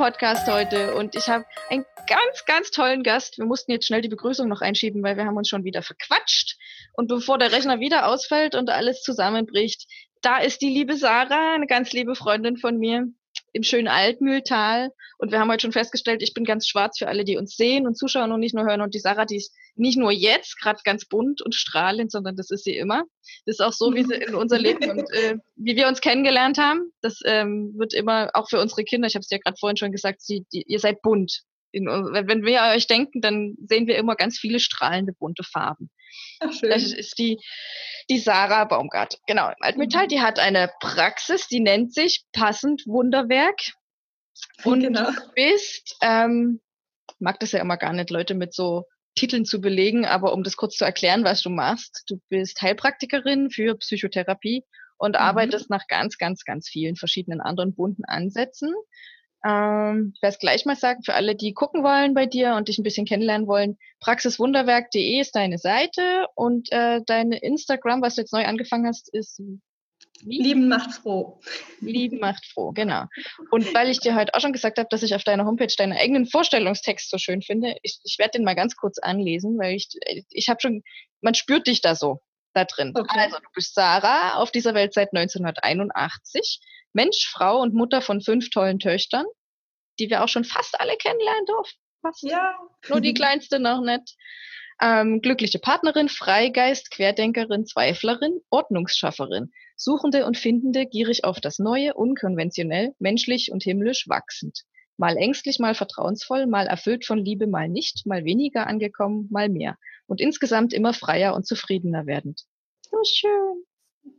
Podcast heute und ich habe einen ganz, ganz tollen Gast. Wir mussten jetzt schnell die Begrüßung noch einschieben, weil wir haben uns schon wieder verquatscht. Und bevor der Rechner wieder ausfällt und alles zusammenbricht, da ist die liebe Sarah, eine ganz liebe Freundin von mir im schönen Altmühltal. Und wir haben heute schon festgestellt, ich bin ganz schwarz für alle, die uns sehen und zuschauen und nicht nur hören. Und die Sarah, die ist nicht nur jetzt gerade ganz bunt und strahlend, sondern das ist sie immer. Das ist auch so, wie sie in unser Leben und äh, wie wir uns kennengelernt haben. Das ähm, wird immer auch für unsere Kinder, ich habe es ja gerade vorhin schon gesagt, sie, die, ihr seid bunt. In, wenn wir an euch denken, dann sehen wir immer ganz viele strahlende bunte Farben. Ach, schön. Das ist die, die Sarah Baumgart. Genau, im Altmetall. Mhm. Die hat eine Praxis, die nennt sich Passend Wunderwerk. Und genau. du bist, ähm, mag das ja immer gar nicht, Leute mit so Titeln zu belegen, aber um das kurz zu erklären, was du machst, du bist Heilpraktikerin für Psychotherapie und mhm. arbeitest nach ganz, ganz, ganz vielen verschiedenen anderen bunten Ansätzen. Ähm, ich werde es gleich mal sagen, für alle, die gucken wollen bei dir und dich ein bisschen kennenlernen wollen, praxiswunderwerk.de ist deine Seite und äh, deine Instagram, was du jetzt neu angefangen hast, ist wie? Lieben macht froh. Lieben macht froh, genau. Und weil ich dir heute auch schon gesagt habe, dass ich auf deiner Homepage deinen eigenen Vorstellungstext so schön finde, ich, ich werde den mal ganz kurz anlesen, weil ich, ich habe schon, man spürt dich da so da drin. Okay. Also du bist Sarah auf dieser Welt seit 1981 Mensch, Frau und Mutter von fünf tollen Töchtern, die wir auch schon fast alle kennenlernen durften. Fast. Ja. Nur die kleinste noch nicht. Ähm, glückliche Partnerin, Freigeist, Querdenkerin, Zweiflerin, Ordnungsschafferin, Suchende und Findende, gierig auf das Neue, unkonventionell, menschlich und himmlisch wachsend. Mal ängstlich, mal vertrauensvoll, mal erfüllt von Liebe, mal nicht, mal weniger angekommen, mal mehr. Und insgesamt immer freier und zufriedener werdend. So schön.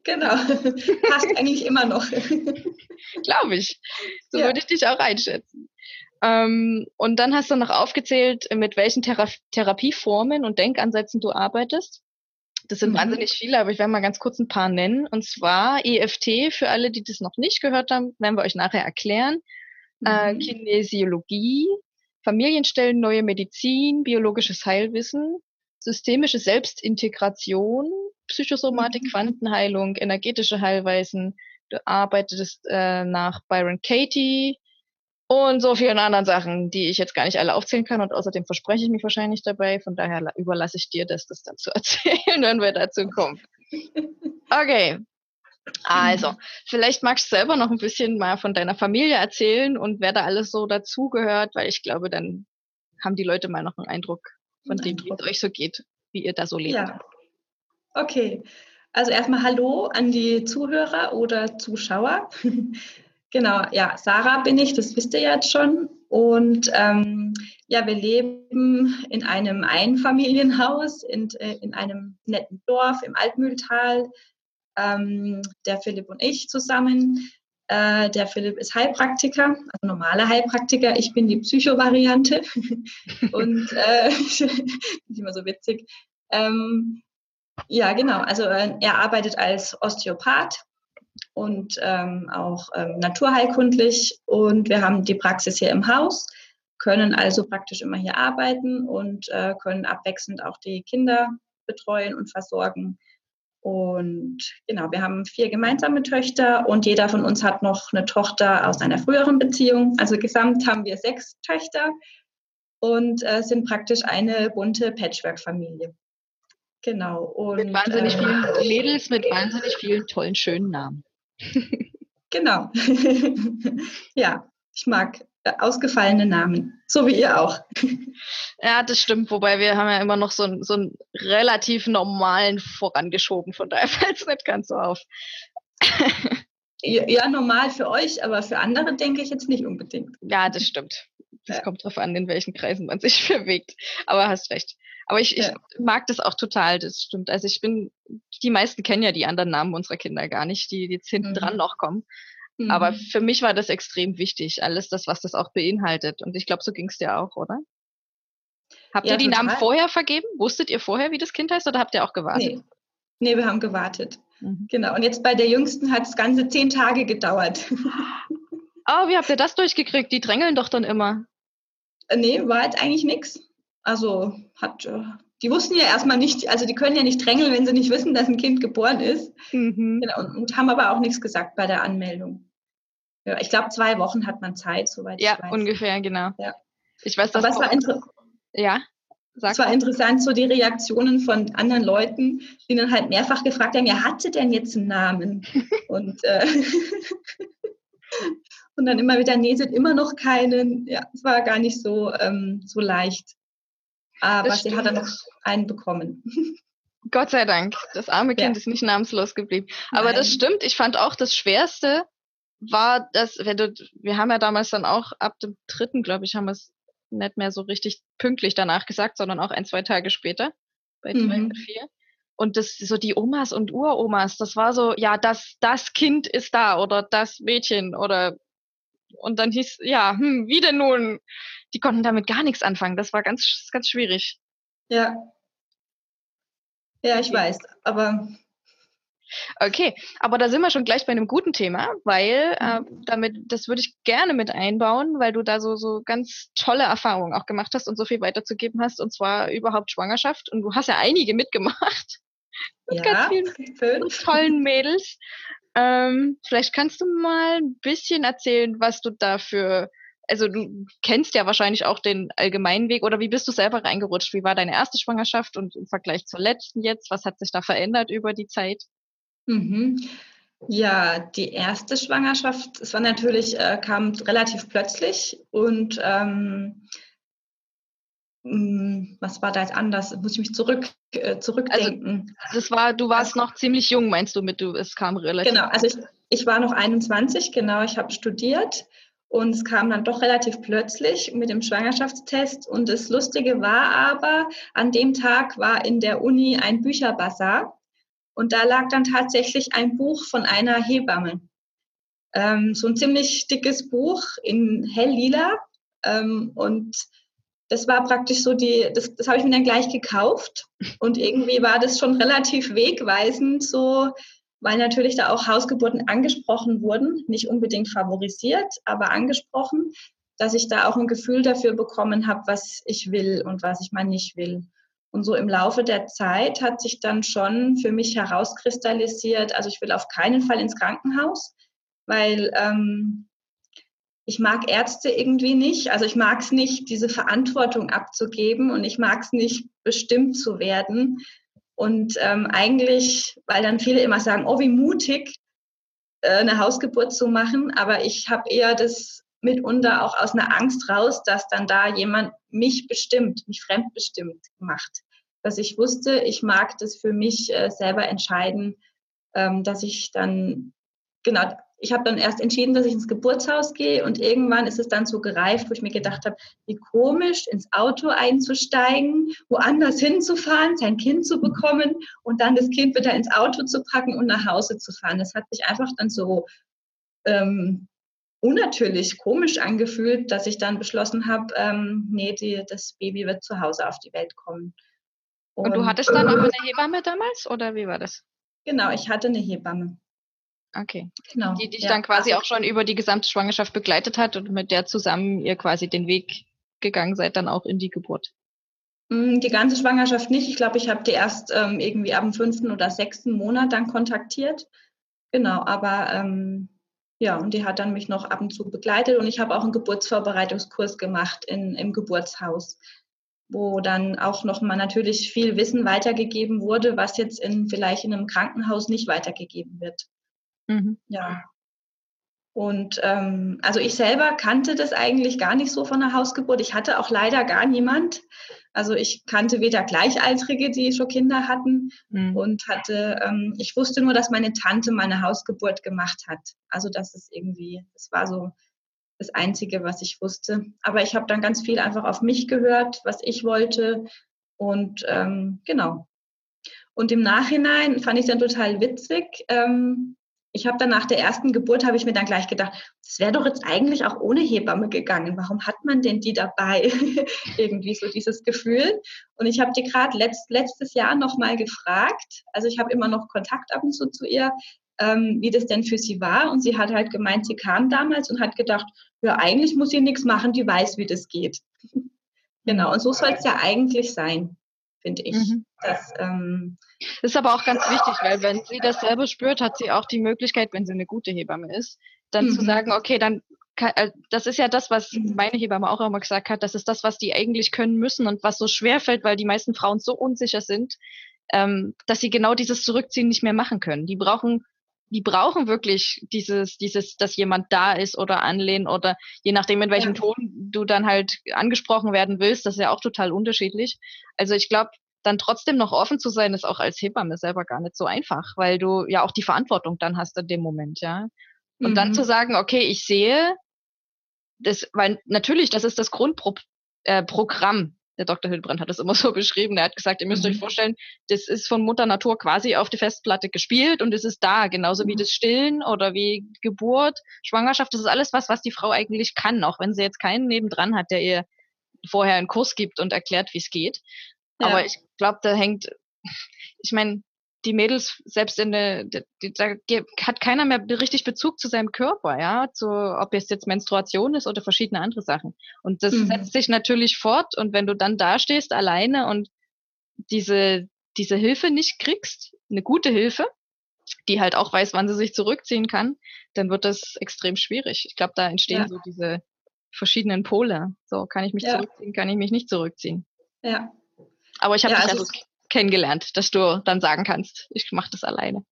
Genau, passt eigentlich immer noch. Glaube ich. So ja. würde ich dich auch einschätzen. Ähm, und dann hast du noch aufgezählt, mit welchen Thera Therapieformen und Denkansätzen du arbeitest. Das sind mhm. wahnsinnig viele, aber ich werde mal ganz kurz ein paar nennen. Und zwar EFT, für alle, die das noch nicht gehört haben, werden wir euch nachher erklären. Äh, mhm. Äh, Kinesiologie, Familienstellen, neue Medizin, biologisches Heilwissen, systemische Selbstintegration, Psychosomatik, mhm. Quantenheilung, energetische Heilweisen. Du arbeitest äh, nach Byron Katie und so vielen anderen Sachen, die ich jetzt gar nicht alle aufzählen kann. Und außerdem verspreche ich mich wahrscheinlich dabei. Von daher überlasse ich dir das, das dann zu erzählen, wenn wir dazu kommen. Okay. Also, vielleicht magst du selber noch ein bisschen mal von deiner Familie erzählen und wer da alles so dazugehört, weil ich glaube, dann haben die Leute mal noch einen Eindruck von dem, wie es euch so geht, wie ihr da so lebt. Ja. Okay, also erstmal Hallo an die Zuhörer oder Zuschauer. genau, ja, Sarah bin ich, das wisst ihr jetzt schon. Und ähm, ja, wir leben in einem Einfamilienhaus in, äh, in einem netten Dorf im Altmühltal. Ähm, der Philipp und ich zusammen. Äh, der Philipp ist Heilpraktiker, also normaler Heilpraktiker. Ich bin die Psychovariante. und äh, ist immer so witzig. Ähm, ja, genau. Also äh, er arbeitet als Osteopath und ähm, auch ähm, naturheilkundlich und wir haben die Praxis hier im Haus, können also praktisch immer hier arbeiten und äh, können abwechselnd auch die Kinder betreuen und versorgen. Und genau, wir haben vier gemeinsame Töchter und jeder von uns hat noch eine Tochter aus einer früheren Beziehung. Also gesamt haben wir sechs Töchter und äh, sind praktisch eine bunte Patchwork-Familie. Genau. Und, mit wahnsinnig äh, vielen Mädels mit wahnsinnig vielen tollen, schönen Namen. genau. ja, ich mag äh, ausgefallene Namen, so wie ihr auch. Ja, das stimmt, wobei wir haben ja immer noch so, einen, so einen relativ normalen vorangeschoben, von daher fällt es nicht ganz so auf. ja, normal für euch, aber für andere denke ich jetzt nicht unbedingt. Ja, das stimmt. Das ja. kommt darauf an, in welchen Kreisen man sich bewegt. Aber hast recht. Aber ich, ich mag das auch total, das stimmt. Also ich bin, die meisten kennen ja die anderen Namen unserer Kinder gar nicht, die jetzt hinten mhm. dran noch kommen. Mhm. Aber für mich war das extrem wichtig, alles das, was das auch beinhaltet. Und ich glaube, so ging es dir auch, oder? Habt ja, ihr die total. Namen vorher vergeben? Wusstet ihr vorher, wie das Kind heißt, oder habt ihr auch gewartet? Nee, nee wir haben gewartet. Mhm. Genau. Und jetzt bei der Jüngsten hat es ganze zehn Tage gedauert. Oh, wie habt ihr das durchgekriegt? Die drängeln doch dann immer. Äh, nee, war jetzt eigentlich nichts. Also hat, äh, die wussten ja erstmal nicht, also die können ja nicht drängeln, wenn sie nicht wissen, dass ein Kind geboren ist. Mhm. Genau, und, und, haben aber auch nichts gesagt bei der Anmeldung. Ja, ich glaube, zwei Wochen hat man Zeit, soweit ja, ich weiß. Ja, ungefähr, genau. Ja. Ich weiß, das aber es war interessant. Ja. Sag es war interessant, so die Reaktionen von anderen Leuten, die dann halt mehrfach gefragt haben, ja, hatte denn jetzt einen Namen? und, äh, und dann immer wieder, nee, sind immer noch keinen. Ja, es war gar nicht so, ähm, so leicht. Aber sie hat dann noch einen bekommen. Gott sei Dank. Das arme Kind ja. ist nicht namenslos geblieben. Aber Nein. das stimmt. Ich fand auch das Schwerste war, dass, wenn du, wir haben ja damals dann auch ab dem dritten, glaube ich, haben wir es nicht mehr so richtig pünktlich danach gesagt, sondern auch ein, zwei Tage später bei mhm. und vier. Und das, so die Omas und Uromas, das war so, ja, das, das Kind ist da oder das Mädchen oder, und dann hieß, ja, hm, wie denn nun? Die konnten damit gar nichts anfangen. Das war ganz, ganz schwierig. Ja. Ja, ich weiß, aber Okay, aber da sind wir schon gleich bei einem guten Thema, weil äh, mhm. damit, das würde ich gerne mit einbauen, weil du da so, so ganz tolle Erfahrungen auch gemacht hast und so viel weiterzugeben hast, und zwar überhaupt Schwangerschaft. Und du hast ja einige mitgemacht. mit ja, ganz vielen tollen Mädels. Ähm, vielleicht kannst du mal ein bisschen erzählen, was du da für, also du kennst ja wahrscheinlich auch den allgemeinen Weg oder wie bist du selber reingerutscht? Wie war deine erste Schwangerschaft und im Vergleich zur letzten jetzt? Was hat sich da verändert über die Zeit? Mhm. Ja, die erste Schwangerschaft, es war natürlich, äh, kam relativ plötzlich und ähm, hm, was war da jetzt anders? Muss ich mich zurück, äh, zurückdenken. Also, das war, du warst noch ziemlich jung, meinst du, mit du, es kam relativ. Genau, also ich, ich war noch 21, genau, ich habe studiert und es kam dann doch relativ plötzlich mit dem Schwangerschaftstest. Und das Lustige war aber, an dem Tag war in der Uni ein Bücherbazar und da lag dann tatsächlich ein Buch von einer Hebamme. Ähm, so ein ziemlich dickes Buch in hell-lila. Ähm, und das war praktisch so die, das, das habe ich mir dann gleich gekauft. Und irgendwie war das schon relativ wegweisend, so, weil natürlich da auch Hausgeburten angesprochen wurden, nicht unbedingt favorisiert, aber angesprochen, dass ich da auch ein Gefühl dafür bekommen habe, was ich will und was ich mal nicht will. Und so im Laufe der Zeit hat sich dann schon für mich herauskristallisiert, also ich will auf keinen Fall ins Krankenhaus, weil ähm, ich mag Ärzte irgendwie nicht. Also ich mag es nicht, diese Verantwortung abzugeben und ich mag es nicht, bestimmt zu werden. Und ähm, eigentlich, weil dann viele immer sagen, oh, wie mutig, äh, eine Hausgeburt zu machen. Aber ich habe eher das mitunter auch aus einer Angst raus, dass dann da jemand mich bestimmt, mich fremdbestimmt macht. Dass ich wusste, ich mag das für mich äh, selber entscheiden, ähm, dass ich dann, genau, ich habe dann erst entschieden, dass ich ins Geburtshaus gehe und irgendwann ist es dann so gereift, wo ich mir gedacht habe, wie komisch, ins Auto einzusteigen, woanders hinzufahren, sein Kind zu bekommen und dann das Kind wieder ins Auto zu packen und nach Hause zu fahren. Das hat sich einfach dann so ähm, unnatürlich komisch angefühlt, dass ich dann beschlossen habe, ähm, nee, die, das Baby wird zu Hause auf die Welt kommen. Und, Und du hattest dann auch eine Hebamme damals oder wie war das? Genau, ich hatte eine Hebamme. Okay. Genau. Die dich ja. dann quasi auch schon über die gesamte Schwangerschaft begleitet hat und mit der zusammen ihr quasi den Weg gegangen seid, dann auch in die Geburt. Mm, die ganze Schwangerschaft nicht. Ich glaube, ich habe die erst ähm, irgendwie ab dem fünften oder sechsten Monat dann kontaktiert. Genau, aber ähm, ja, und die hat dann mich noch ab und zu begleitet und ich habe auch einen Geburtsvorbereitungskurs gemacht in, im Geburtshaus, wo dann auch nochmal natürlich viel Wissen weitergegeben wurde, was jetzt in, vielleicht in einem Krankenhaus nicht weitergegeben wird. Mhm. Ja. Und ähm, also ich selber kannte das eigentlich gar nicht so von der Hausgeburt. Ich hatte auch leider gar niemand. Also ich kannte weder Gleichaltrige, die schon Kinder hatten, mhm. und hatte, ähm, ich wusste nur, dass meine Tante meine Hausgeburt gemacht hat. Also das ist irgendwie, das war so das Einzige, was ich wusste. Aber ich habe dann ganz viel einfach auf mich gehört, was ich wollte. Und ähm, genau. Und im Nachhinein fand ich es dann total witzig. Ähm, ich habe dann nach der ersten Geburt, habe ich mir dann gleich gedacht, das wäre doch jetzt eigentlich auch ohne Hebamme gegangen. Warum hat man denn die dabei? Irgendwie so dieses Gefühl. Und ich habe die gerade letzt, letztes Jahr nochmal gefragt. Also ich habe immer noch Kontakt ab und zu zu ihr, ähm, wie das denn für sie war. Und sie hat halt gemeint, sie kam damals und hat gedacht, ja, eigentlich muss sie nichts machen, die weiß, wie das geht. genau, und so soll es ja eigentlich sein. Finde ich. Mhm. Das, ähm, ist aber auch ganz wichtig, weil wenn sie das selber spürt, hat sie auch die Möglichkeit, wenn sie eine gute Hebamme ist, dann mhm. zu sagen, okay, dann äh, das ist ja das, was mhm. meine Hebamme auch immer gesagt hat, das ist das, was die eigentlich können müssen und was so schwer fällt, weil die meisten Frauen so unsicher sind, ähm, dass sie genau dieses Zurückziehen nicht mehr machen können. Die brauchen die brauchen wirklich dieses, dieses, dass jemand da ist oder anlehnen oder je nachdem, in welchem ja. Ton du dann halt angesprochen werden willst, das ist ja auch total unterschiedlich. Also ich glaube, dann trotzdem noch offen zu sein, ist auch als Hebamme selber gar nicht so einfach, weil du ja auch die Verantwortung dann hast in dem Moment, ja. Und mhm. dann zu sagen, okay, ich sehe, das, weil natürlich, das ist das Grundprogramm, äh, der Dr. Hildebrand hat das immer so beschrieben. Er hat gesagt, ihr müsst mhm. euch vorstellen, das ist von Mutter Natur quasi auf die Festplatte gespielt und es ist da, genauso mhm. wie das Stillen oder wie Geburt, Schwangerschaft. Das ist alles was, was die Frau eigentlich kann, auch wenn sie jetzt keinen nebendran hat, der ihr vorher einen Kurs gibt und erklärt, wie es geht. Ja. Aber ich glaube, da hängt, ich meine, die Mädels selbst in der, da hat keiner mehr richtig Bezug zu seinem Körper, ja, zu, ob es jetzt Menstruation ist oder verschiedene andere Sachen. Und das mhm. setzt sich natürlich fort und wenn du dann dastehst alleine und diese, diese Hilfe nicht kriegst, eine gute Hilfe, die halt auch weiß, wann sie sich zurückziehen kann, dann wird das extrem schwierig. Ich glaube, da entstehen ja. so diese verschiedenen Pole. So, kann ich mich ja. zurückziehen, kann ich mich nicht zurückziehen. Ja. Aber ich habe ja, also kennengelernt, dass du dann sagen kannst, ich mache das alleine.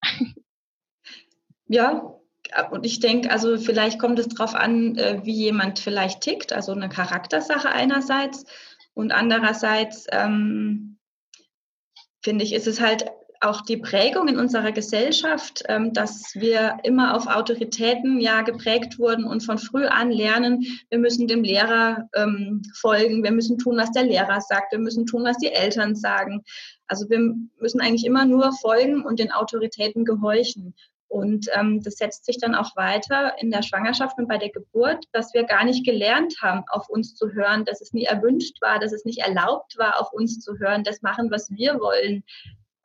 Ja, und ich denke, also vielleicht kommt es darauf an, äh, wie jemand vielleicht tickt, also eine Charaktersache einerseits und andererseits ähm, finde ich, ist es halt auch die Prägung in unserer Gesellschaft, ähm, dass wir immer auf Autoritäten ja geprägt wurden und von früh an lernen, wir müssen dem Lehrer ähm, folgen, wir müssen tun, was der Lehrer sagt, wir müssen tun, was die Eltern sagen. Also wir müssen eigentlich immer nur folgen und den Autoritäten gehorchen. Und ähm, das setzt sich dann auch weiter in der Schwangerschaft und bei der Geburt, dass wir gar nicht gelernt haben, auf uns zu hören, dass es nie erwünscht war, dass es nicht erlaubt war, auf uns zu hören, das machen, was wir wollen,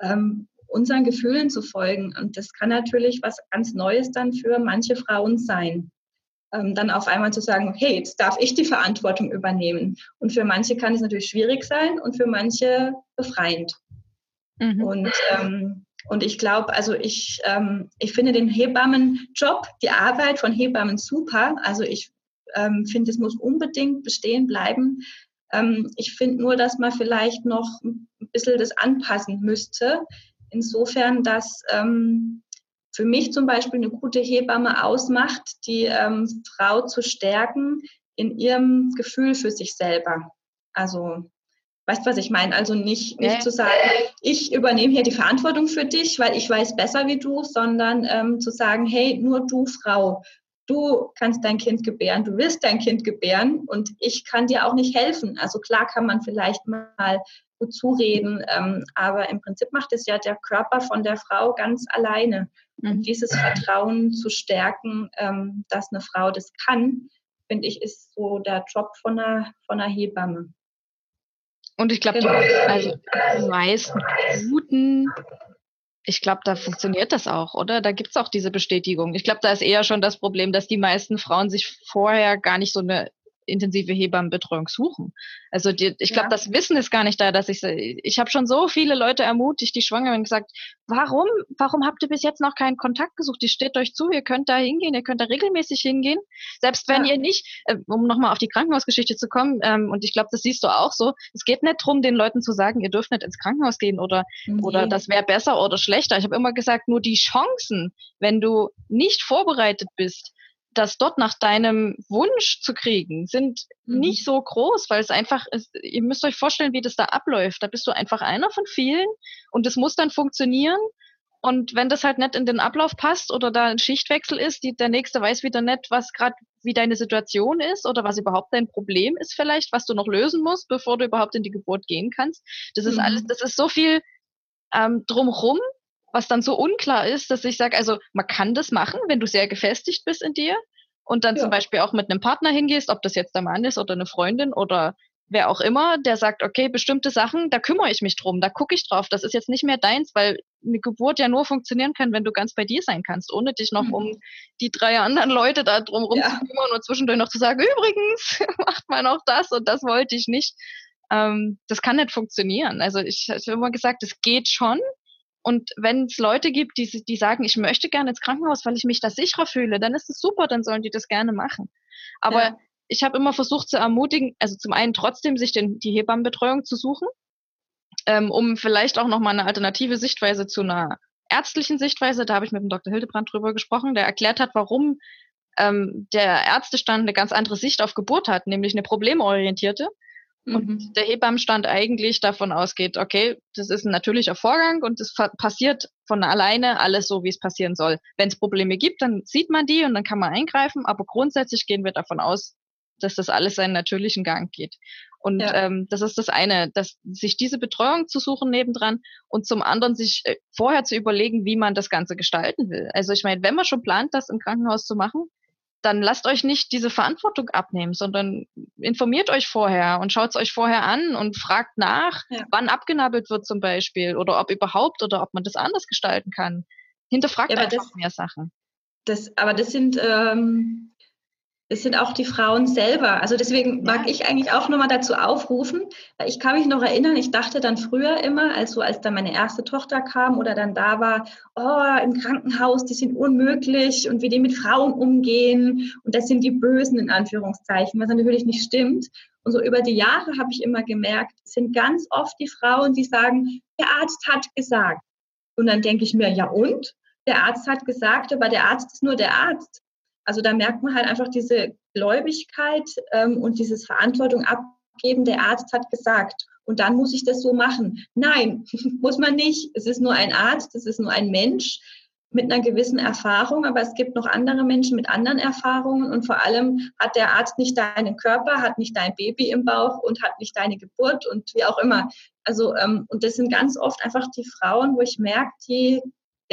ähm, unseren Gefühlen zu folgen. Und das kann natürlich was ganz Neues dann für manche Frauen sein. Ähm, dann auf einmal zu sagen, hey, jetzt darf ich die Verantwortung übernehmen. Und für manche kann es natürlich schwierig sein und für manche befreiend. Mhm. Und, ähm, und ich glaube, also ich, ähm, ich finde den Hebammenjob, die Arbeit von Hebammen super. Also ich ähm, finde, es muss unbedingt bestehen bleiben. Ähm, ich finde nur, dass man vielleicht noch ein bisschen das anpassen müsste. Insofern, dass ähm, für mich zum Beispiel eine gute Hebamme ausmacht, die ähm, Frau zu stärken in ihrem Gefühl für sich selber. Also, weißt du, was ich meine? Also nicht, nicht zu sagen, ich übernehme hier die Verantwortung für dich, weil ich weiß besser wie du, sondern ähm, zu sagen, hey, nur du Frau, du kannst dein Kind gebären, du willst dein Kind gebären und ich kann dir auch nicht helfen. Also klar kann man vielleicht mal gut zureden, ähm, aber im Prinzip macht es ja der Körper von der Frau ganz alleine. Und mhm. dieses Vertrauen zu stärken, ähm, dass eine Frau das kann, finde ich, ist so der Job von einer, von einer Hebamme. Und ich glaube, genau. also die meisten guten ich glaube, da funktioniert das auch, oder? Da gibt's auch diese Bestätigung. Ich glaube, da ist eher schon das Problem, dass die meisten Frauen sich vorher gar nicht so eine intensive Hebammenbetreuung suchen. Also die, ich glaube, ja. das Wissen ist gar nicht da, dass ich ich habe schon so viele Leute ermutigt, die schwanger sind, gesagt, warum, warum habt ihr bis jetzt noch keinen Kontakt gesucht? Die steht euch zu, ihr könnt da hingehen, ihr könnt da regelmäßig hingehen, selbst wenn ja. ihr nicht, äh, um nochmal auf die Krankenhausgeschichte zu kommen, ähm, und ich glaube, das siehst du auch so, es geht nicht drum, den Leuten zu sagen, ihr dürft nicht ins Krankenhaus gehen oder nee. oder das wäre besser oder schlechter. Ich habe immer gesagt, nur die Chancen, wenn du nicht vorbereitet bist, das dort nach deinem Wunsch zu kriegen, sind mhm. nicht so groß, weil es einfach ist, ihr müsst euch vorstellen, wie das da abläuft. Da bist du einfach einer von vielen und es muss dann funktionieren. Und wenn das halt nicht in den Ablauf passt oder da ein Schichtwechsel ist, die, der nächste weiß wieder nicht, was gerade wie deine Situation ist oder was überhaupt dein Problem ist vielleicht, was du noch lösen musst, bevor du überhaupt in die Geburt gehen kannst. Das ist mhm. alles, das ist so viel ähm, drumherum, was dann so unklar ist, dass ich sage, also man kann das machen, wenn du sehr gefestigt bist in dir und dann ja. zum Beispiel auch mit einem Partner hingehst, ob das jetzt der Mann ist oder eine Freundin oder wer auch immer, der sagt, okay, bestimmte Sachen, da kümmere ich mich drum, da gucke ich drauf, das ist jetzt nicht mehr deins, weil eine Geburt ja nur funktionieren kann, wenn du ganz bei dir sein kannst, ohne dich noch mhm. um die drei anderen Leute da drumherum ja. zu kümmern und zwischendurch noch zu sagen, übrigens, macht mal noch das und das wollte ich nicht. Ähm, das kann nicht funktionieren. Also ich, ich habe immer gesagt, es geht schon. Und wenn es Leute gibt, die, die sagen, ich möchte gerne ins Krankenhaus, weil ich mich da sicherer fühle, dann ist es super, dann sollen die das gerne machen. Aber ja. ich habe immer versucht zu ermutigen, also zum einen trotzdem sich den, die Hebammenbetreuung zu suchen, ähm, um vielleicht auch nochmal eine alternative Sichtweise zu einer ärztlichen Sichtweise, da habe ich mit dem Dr. Hildebrand drüber gesprochen, der erklärt hat, warum ähm, der Ärztestand eine ganz andere Sicht auf Geburt hat, nämlich eine problemorientierte. Mhm. Und der Hebammenstand eigentlich davon ausgeht, okay, das ist ein natürlicher Vorgang und es passiert von alleine alles so, wie es passieren soll. Wenn es Probleme gibt, dann sieht man die und dann kann man eingreifen, aber grundsätzlich gehen wir davon aus, dass das alles seinen natürlichen Gang geht. Und ja. ähm, das ist das eine, dass sich diese Betreuung zu suchen nebendran und zum anderen sich äh, vorher zu überlegen, wie man das Ganze gestalten will. Also ich meine, wenn man schon plant, das im Krankenhaus zu machen, dann lasst euch nicht diese Verantwortung abnehmen, sondern informiert euch vorher und schaut es euch vorher an und fragt nach, ja. wann abgenabelt wird zum Beispiel oder ob überhaupt oder ob man das anders gestalten kann. Hinterfragt ja, einfach das, mehr Sachen. Das, aber das sind ähm, es sind auch die Frauen selber. Also deswegen mag ich eigentlich auch nochmal dazu aufrufen. Ich kann mich noch erinnern, ich dachte dann früher immer, also als dann meine erste Tochter kam oder dann da war, oh, im Krankenhaus, die sind unmöglich und wie die mit Frauen umgehen und das sind die Bösen in Anführungszeichen, was natürlich nicht stimmt. Und so über die Jahre habe ich immer gemerkt, es sind ganz oft die Frauen, die sagen, der Arzt hat gesagt. Und dann denke ich mir, ja und? Der Arzt hat gesagt, aber der Arzt ist nur der Arzt. Also da merkt man halt einfach diese Gläubigkeit ähm, und dieses Verantwortung abgeben. Der Arzt hat gesagt und dann muss ich das so machen. Nein, muss man nicht. Es ist nur ein Arzt, es ist nur ein Mensch mit einer gewissen Erfahrung, aber es gibt noch andere Menschen mit anderen Erfahrungen und vor allem hat der Arzt nicht deinen Körper, hat nicht dein Baby im Bauch und hat nicht deine Geburt und wie auch immer. Also ähm, und das sind ganz oft einfach die Frauen, wo ich merke, die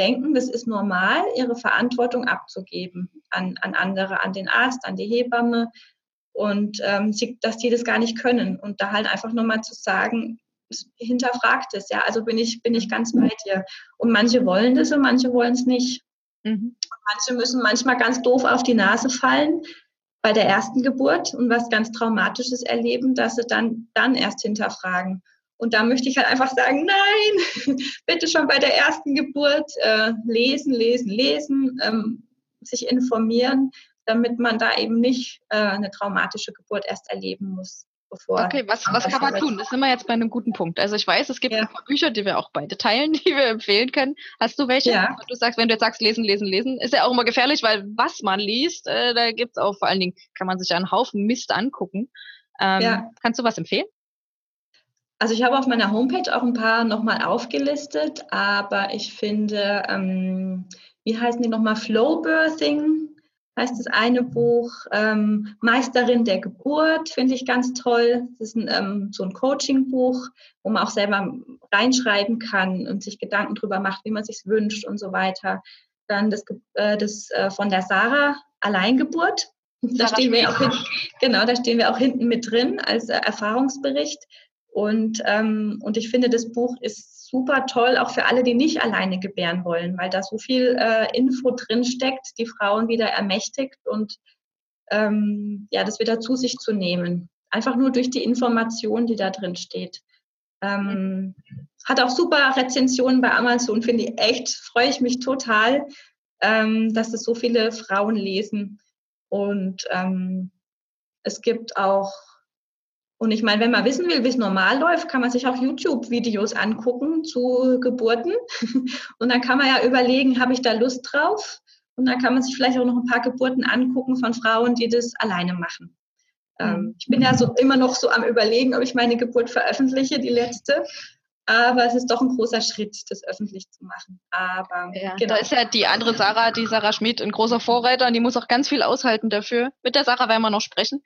denken, das ist normal, ihre Verantwortung abzugeben an, an andere, an den Arzt, an die Hebamme und ähm, sie, dass die das gar nicht können. Und da halt einfach nochmal zu sagen, hinterfragt es, ja, also bin ich, bin ich ganz bei dir. Und manche wollen das und manche wollen es nicht. Mhm. Manche müssen manchmal ganz doof auf die Nase fallen bei der ersten Geburt und was ganz Traumatisches erleben, dass sie dann, dann erst hinterfragen. Und da möchte ich halt einfach sagen, nein, bitte schon bei der ersten Geburt äh, lesen, lesen, lesen, ähm, sich informieren, damit man da eben nicht äh, eine traumatische Geburt erst erleben muss. Bevor okay, was, was kann man tun? Das sind wir jetzt bei einem guten Punkt. Also ich weiß, es gibt ja. ein paar Bücher, die wir auch beide teilen, die wir empfehlen können. Hast du welche? Ja. Du sagst, wenn du jetzt sagst, lesen, lesen, lesen, ist ja auch immer gefährlich, weil was man liest, äh, da gibt es auch vor allen Dingen, kann man sich einen Haufen Mist angucken. Ähm, ja. Kannst du was empfehlen? Also ich habe auf meiner Homepage auch ein paar nochmal aufgelistet, aber ich finde, ähm, wie heißen die nochmal, Flow Birthing heißt das eine Buch, ähm, Meisterin der Geburt, finde ich ganz toll. Das ist ein, ähm, so ein Coaching-Buch, wo man auch selber reinschreiben kann und sich Gedanken darüber macht, wie man sich wünscht und so weiter. Dann das, äh, das äh, von der Sarah, Alleingeburt. Da stehen wir auch hinten, genau, da stehen wir auch hinten mit drin als äh, Erfahrungsbericht. Und, ähm, und ich finde, das Buch ist super toll, auch für alle, die nicht alleine gebären wollen, weil da so viel äh, Info drin steckt, die Frauen wieder ermächtigt und ähm, ja, das wieder zu sich zu nehmen. Einfach nur durch die Information, die da drin steht. Ähm, hat auch super Rezensionen bei Amazon, finde ich echt, freue ich mich total, ähm, dass es so viele Frauen lesen. Und ähm, es gibt auch und ich meine, wenn man wissen will, wie es normal läuft, kann man sich auch YouTube-Videos angucken zu Geburten. Und dann kann man ja überlegen, habe ich da Lust drauf? Und dann kann man sich vielleicht auch noch ein paar Geburten angucken von Frauen, die das alleine machen. Ähm, mhm. ich bin ja so immer noch so am Überlegen, ob ich meine Geburt veröffentliche, die letzte. Aber es ist doch ein großer Schritt, das öffentlich zu machen. Aber ja, genau. da ist ja die andere Sarah, die Sarah Schmidt, ein großer Vorreiter und die muss auch ganz viel aushalten dafür. Mit der Sarah werden wir noch sprechen.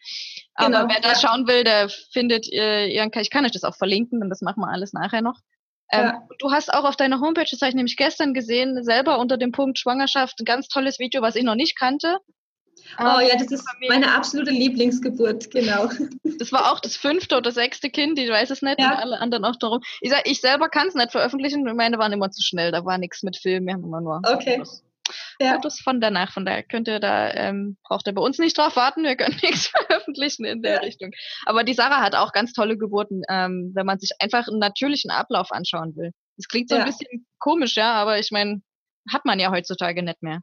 Aber genau, wer da ja. schauen will, der findet äh, ihren, ich kann euch das auch verlinken, und das machen wir alles nachher noch. Ähm, ja. Du hast auch auf deiner Homepage, das habe ich nämlich gestern gesehen, selber unter dem Punkt Schwangerschaft ein ganz tolles Video, was ich noch nicht kannte. Oh ja, das ist meine absolute Lieblingsgeburt, genau. Das war auch das fünfte oder sechste Kind, ich weiß es nicht, ja. und alle anderen auch darum. Ich, sag, ich selber kann es nicht veröffentlichen, meine waren immer zu schnell, da war nichts mit Film, wir haben immer nur. Okay. ja. Fotos von danach. Von daher könnt ihr da, ähm, braucht ihr bei uns nicht drauf warten, wir können nichts veröffentlichen in der ja. Richtung. Aber die Sarah hat auch ganz tolle Geburten, ähm, wenn man sich einfach einen natürlichen Ablauf anschauen will. Das klingt so ja. ein bisschen komisch, ja, aber ich meine, hat man ja heutzutage nicht mehr.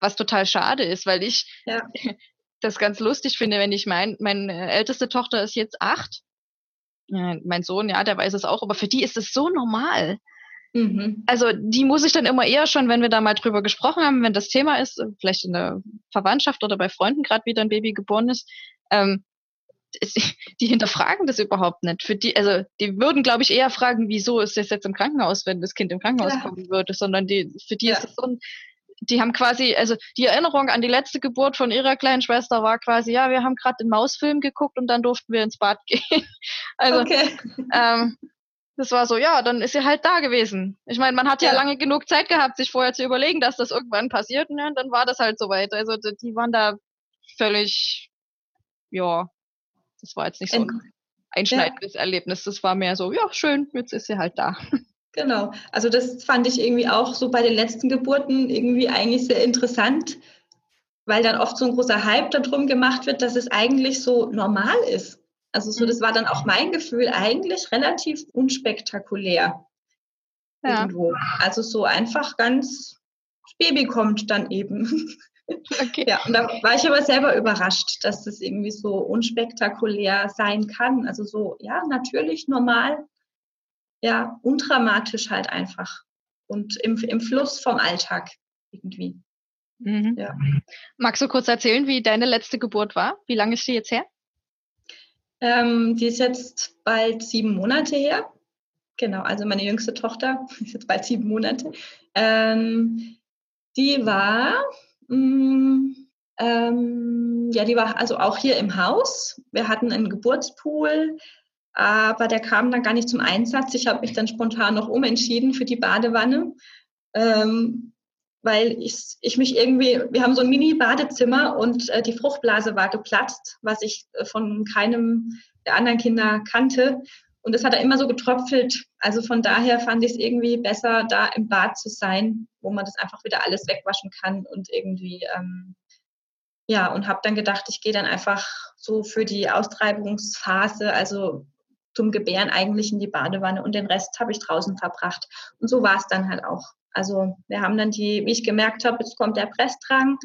Was total schade ist, weil ich ja. das ganz lustig finde, wenn ich mein, meine älteste Tochter ist jetzt acht. Äh, mein Sohn, ja, der weiß es auch, aber für die ist es so normal. Mhm. Also die muss ich dann immer eher schon, wenn wir da mal drüber gesprochen haben, wenn das Thema ist, vielleicht in der Verwandtschaft oder bei Freunden gerade wieder ein Baby geboren ist, ähm, die hinterfragen das überhaupt nicht. Für die, also die würden, glaube ich, eher fragen, wieso ist das jetzt im Krankenhaus, wenn das Kind im Krankenhaus ja. kommen würde, sondern die, für die ja. ist es so ein, die haben quasi, also die Erinnerung an die letzte Geburt von ihrer kleinen Schwester war quasi, ja, wir haben gerade den Mausfilm geguckt und dann durften wir ins Bad gehen. Also okay. ähm, das war so, ja, dann ist sie halt da gewesen. Ich meine, man hat ja. ja. lange genug Zeit gehabt, sich vorher zu überlegen, dass das irgendwann passiert, und dann war das halt soweit. Also die waren da völlig, ja, das war jetzt nicht so ein einschneidendes ja. Erlebnis. Das war mehr so, ja, schön, jetzt ist sie halt da. Genau. Also das fand ich irgendwie auch so bei den letzten Geburten irgendwie eigentlich sehr interessant, weil dann oft so ein großer Hype darum gemacht wird, dass es eigentlich so normal ist. Also so, das war dann auch mein Gefühl, eigentlich relativ unspektakulär. Ja. Irgendwo. Also so einfach ganz, das Baby kommt dann eben. Okay. Ja, und da war ich aber selber überrascht, dass das irgendwie so unspektakulär sein kann. Also so, ja, natürlich, normal, ja, undramatisch halt einfach. Und im, im Fluss vom Alltag irgendwie. Mhm. Ja. Magst du kurz erzählen, wie deine letzte Geburt war? Wie lange ist die jetzt her? Ähm, die ist jetzt bald sieben Monate her. Genau, also meine jüngste Tochter ist jetzt bald sieben Monate. Ähm, die war, mh, mm, ähm, ja, die war also auch hier im Haus. Wir hatten einen Geburtspool, aber der kam dann gar nicht zum Einsatz. Ich habe mich dann spontan noch umentschieden für die Badewanne. Ähm, weil ich, ich mich irgendwie, wir haben so ein Mini-Badezimmer und äh, die Fruchtblase war geplatzt, was ich äh, von keinem der anderen Kinder kannte. Und es hat da immer so getröpfelt. Also von daher fand ich es irgendwie besser, da im Bad zu sein, wo man das einfach wieder alles wegwaschen kann und irgendwie, ähm, ja, und habe dann gedacht, ich gehe dann einfach so für die Austreibungsphase, also zum Gebären eigentlich in die Badewanne und den Rest habe ich draußen verbracht. Und so war es dann halt auch. Also wir haben dann die, wie ich gemerkt habe, jetzt kommt der Presstrang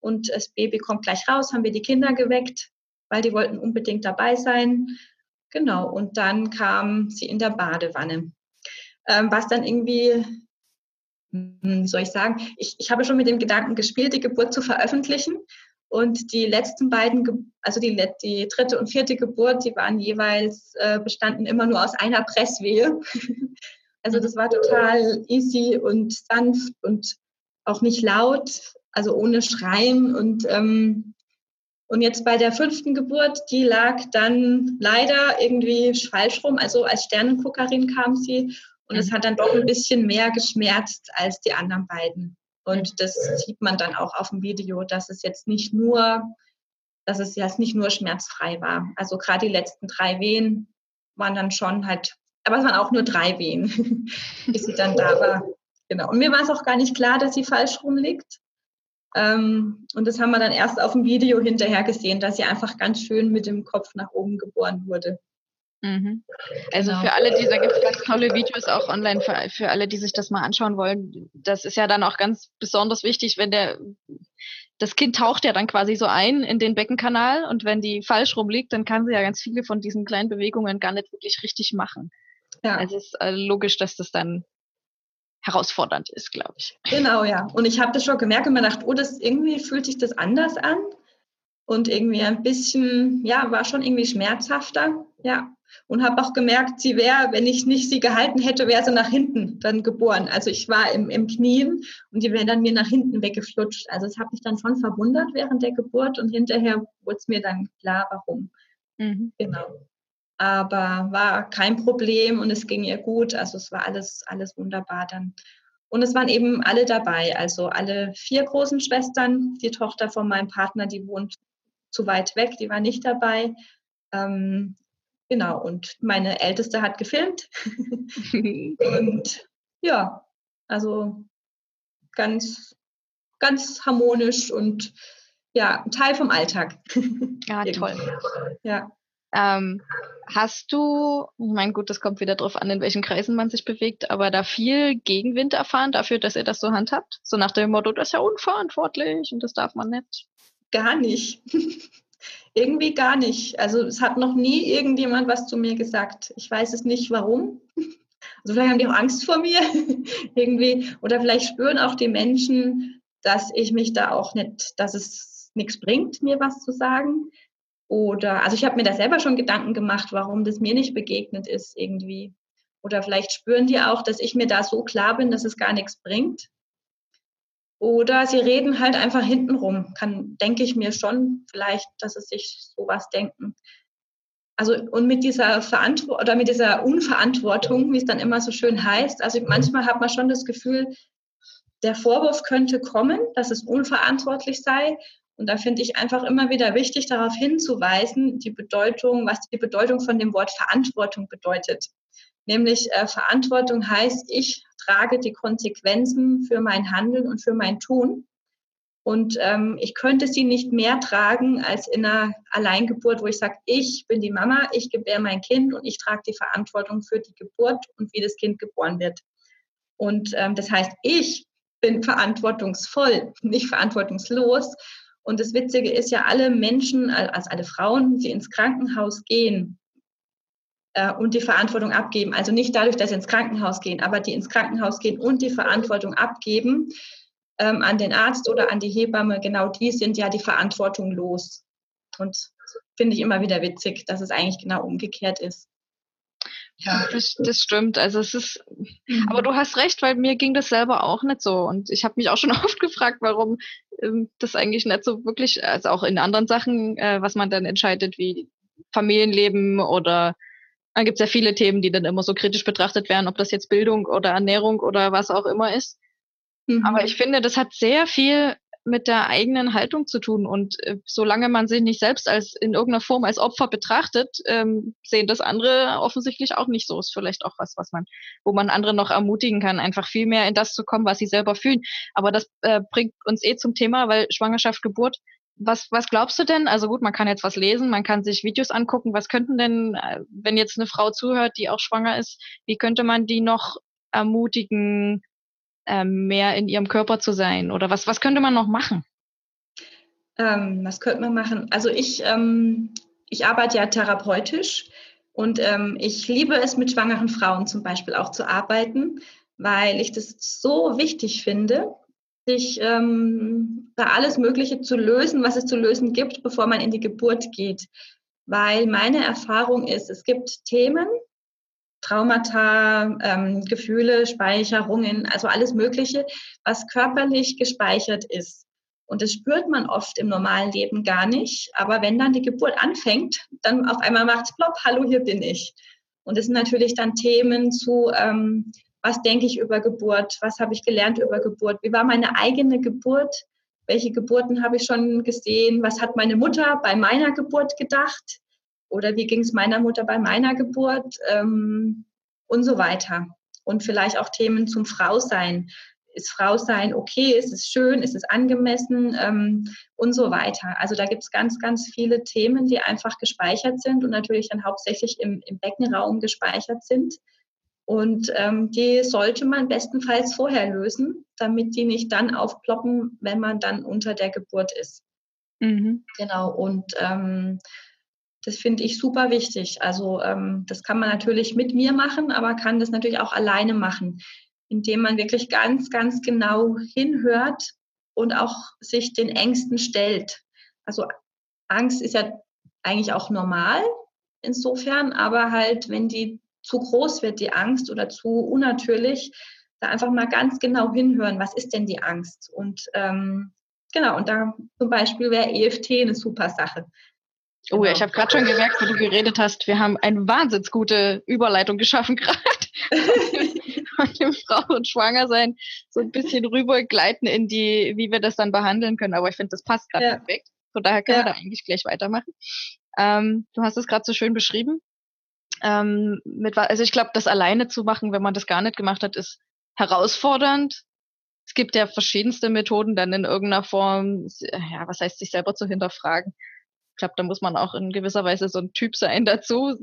und das Baby kommt gleich raus, haben wir die Kinder geweckt, weil die wollten unbedingt dabei sein. Genau, und dann kam sie in der Badewanne. Ähm, was dann irgendwie, hm, wie soll ich sagen, ich, ich habe schon mit dem Gedanken gespielt, die Geburt zu veröffentlichen. Und die letzten beiden, also die, die dritte und vierte Geburt, die waren jeweils, äh, bestanden immer nur aus einer Presswehe. Also das war total easy und sanft und auch nicht laut, also ohne Schreien. Und, ähm, und jetzt bei der fünften Geburt, die lag dann leider irgendwie falsch rum. Also als Sternenguckerin kam sie und es hat dann doch ein bisschen mehr geschmerzt als die anderen beiden. Und das sieht man dann auch auf dem Video, dass es jetzt nicht nur, dass es jetzt nicht nur schmerzfrei war. Also gerade die letzten drei Wehen waren dann schon halt aber es waren auch nur drei Wehen, bis sie dann da war. Genau. Und mir war es auch gar nicht klar, dass sie falsch rumliegt. Ähm, und das haben wir dann erst auf dem Video hinterher gesehen, dass sie einfach ganz schön mit dem Kopf nach oben geboren wurde. Mhm. Also genau. für alle, die, da gibt es ganz tolle Videos auch online, für, für alle, die sich das mal anschauen wollen. Das ist ja dann auch ganz besonders wichtig, wenn der, das Kind taucht ja dann quasi so ein in den Beckenkanal und wenn die falsch rumliegt, dann kann sie ja ganz viele von diesen kleinen Bewegungen gar nicht wirklich richtig machen. Ja. Also es ist äh, logisch, dass das dann herausfordernd ist, glaube ich. Genau, ja. Und ich habe das schon gemerkt und mir gedacht, oh, das irgendwie fühlt sich das anders an und irgendwie ein bisschen, ja, war schon irgendwie schmerzhafter, ja. Und habe auch gemerkt, sie wäre, wenn ich nicht sie gehalten hätte, wäre sie nach hinten dann geboren. Also ich war im, im Knien und die wäre dann mir nach hinten weggeflutscht. Also es hat mich dann schon verwundert während der Geburt und hinterher wurde es mir dann klar, warum. Mhm. Genau aber war kein Problem und es ging ihr gut. Also es war alles, alles wunderbar dann. Und es waren eben alle dabei, also alle vier großen Schwestern. Die Tochter von meinem Partner, die wohnt zu weit weg, die war nicht dabei. Ähm, genau, und meine Älteste hat gefilmt. und ja, also ganz, ganz harmonisch und ja, Teil vom Alltag. Ja, toll. Ja. Ähm, hast du, ich meine, gut, das kommt wieder drauf an, in welchen Kreisen man sich bewegt, aber da viel Gegenwind erfahren dafür, dass ihr das so handhabt? So nach dem Motto, das ist ja unverantwortlich und das darf man nicht. Gar nicht. Irgendwie gar nicht. Also es hat noch nie irgendjemand was zu mir gesagt. Ich weiß es nicht, warum. Also vielleicht haben die auch Angst vor mir irgendwie. Oder vielleicht spüren auch die Menschen, dass ich mich da auch nicht, dass es nichts bringt, mir was zu sagen. Oder, also ich habe mir da selber schon Gedanken gemacht, warum das mir nicht begegnet ist irgendwie. Oder vielleicht spüren die auch, dass ich mir da so klar bin, dass es gar nichts bringt. Oder sie reden halt einfach hintenrum. Kann, denke ich mir schon, vielleicht, dass sie sich sowas denken. Also, und mit dieser Verantwortung oder mit dieser Unverantwortung, wie es dann immer so schön heißt, also manchmal hat man schon das Gefühl, der Vorwurf könnte kommen, dass es unverantwortlich sei. Und da finde ich einfach immer wieder wichtig, darauf hinzuweisen, die Bedeutung, was die Bedeutung von dem Wort Verantwortung bedeutet. Nämlich äh, Verantwortung heißt, ich trage die Konsequenzen für mein Handeln und für mein Tun. Und ähm, ich könnte sie nicht mehr tragen als in einer Alleingeburt, wo ich sage, ich bin die Mama, ich gebäre mein Kind und ich trage die Verantwortung für die Geburt und wie das Kind geboren wird. Und ähm, das heißt, ich bin verantwortungsvoll, nicht verantwortungslos. Und das Witzige ist ja, alle Menschen, also alle Frauen, die ins Krankenhaus gehen, äh, und die Verantwortung abgeben. Also nicht dadurch, dass sie ins Krankenhaus gehen, aber die ins Krankenhaus gehen und die Verantwortung abgeben ähm, an den Arzt oder an die Hebamme, genau die sind ja die Verantwortung los. Und finde ich immer wieder witzig, dass es eigentlich genau umgekehrt ist. Ja, das, das stimmt. Also es ist, mhm. aber du hast recht, weil mir ging das selber auch nicht so. Und ich habe mich auch schon oft gefragt, warum ähm, das eigentlich nicht so wirklich, also auch in anderen Sachen, äh, was man dann entscheidet, wie Familienleben oder dann gibt es ja viele Themen, die dann immer so kritisch betrachtet werden, ob das jetzt Bildung oder Ernährung oder was auch immer ist. Mhm. Aber ich finde, das hat sehr viel mit der eigenen Haltung zu tun. Und äh, solange man sich nicht selbst als in irgendeiner Form als Opfer betrachtet, ähm, sehen das andere offensichtlich auch nicht so. Ist vielleicht auch was, was man, wo man andere noch ermutigen kann, einfach viel mehr in das zu kommen, was sie selber fühlen. Aber das äh, bringt uns eh zum Thema, weil Schwangerschaft, Geburt was, was glaubst du denn? Also gut, man kann jetzt was lesen, man kann sich Videos angucken. Was könnten denn, äh, wenn jetzt eine Frau zuhört, die auch schwanger ist, wie könnte man die noch ermutigen, ähm, mehr in ihrem Körper zu sein? Oder was, was könnte man noch machen? Ähm, was könnte man machen? Also ich, ähm, ich arbeite ja therapeutisch und ähm, ich liebe es, mit schwangeren Frauen zum Beispiel auch zu arbeiten, weil ich das so wichtig finde, sich ähm, da alles Mögliche zu lösen, was es zu lösen gibt, bevor man in die Geburt geht. Weil meine Erfahrung ist, es gibt Themen, Traumata, ähm, Gefühle, Speicherungen, also alles Mögliche, was körperlich gespeichert ist. Und das spürt man oft im normalen Leben gar nicht. Aber wenn dann die Geburt anfängt, dann auf einmal macht es plopp, hallo, hier bin ich. Und das sind natürlich dann Themen zu ähm, was denke ich über Geburt, was habe ich gelernt über Geburt, wie war meine eigene Geburt, welche Geburten habe ich schon gesehen, was hat meine Mutter bei meiner Geburt gedacht oder wie ging es meiner Mutter bei meiner Geburt ähm, und so weiter. Und vielleicht auch Themen zum Frausein. Ist Frausein okay? Ist es schön? Ist es angemessen? Ähm, und so weiter. Also da gibt es ganz, ganz viele Themen, die einfach gespeichert sind und natürlich dann hauptsächlich im, im Beckenraum gespeichert sind. Und ähm, die sollte man bestenfalls vorher lösen, damit die nicht dann aufploppen, wenn man dann unter der Geburt ist. Mhm. Genau. Und ähm, das finde ich super wichtig. Also ähm, das kann man natürlich mit mir machen, aber kann das natürlich auch alleine machen, indem man wirklich ganz, ganz genau hinhört und auch sich den Ängsten stellt. Also Angst ist ja eigentlich auch normal insofern, aber halt, wenn die zu groß wird, die Angst oder zu unnatürlich, da einfach mal ganz genau hinhören, was ist denn die Angst? Und ähm, genau, und da zum Beispiel wäre EFT eine super Sache. Oh ja, genau. ich habe gerade schon gemerkt, wo du geredet hast, wir haben eine wahnsinnig gute Überleitung geschaffen gerade. von dem Frau und Schwangersein so ein bisschen rübergleiten in die, wie wir das dann behandeln können. Aber ich finde, das passt gerade ja. perfekt. Von daher können ja. wir da eigentlich gleich weitermachen. Ähm, du hast es gerade so schön beschrieben. Ähm, mit, also ich glaube, das alleine zu machen, wenn man das gar nicht gemacht hat, ist herausfordernd. es gibt ja verschiedenste Methoden, dann in irgendeiner Form, ja, was heißt, sich selber zu hinterfragen. Ich glaube, da muss man auch in gewisser Weise so ein Typ sein dazu,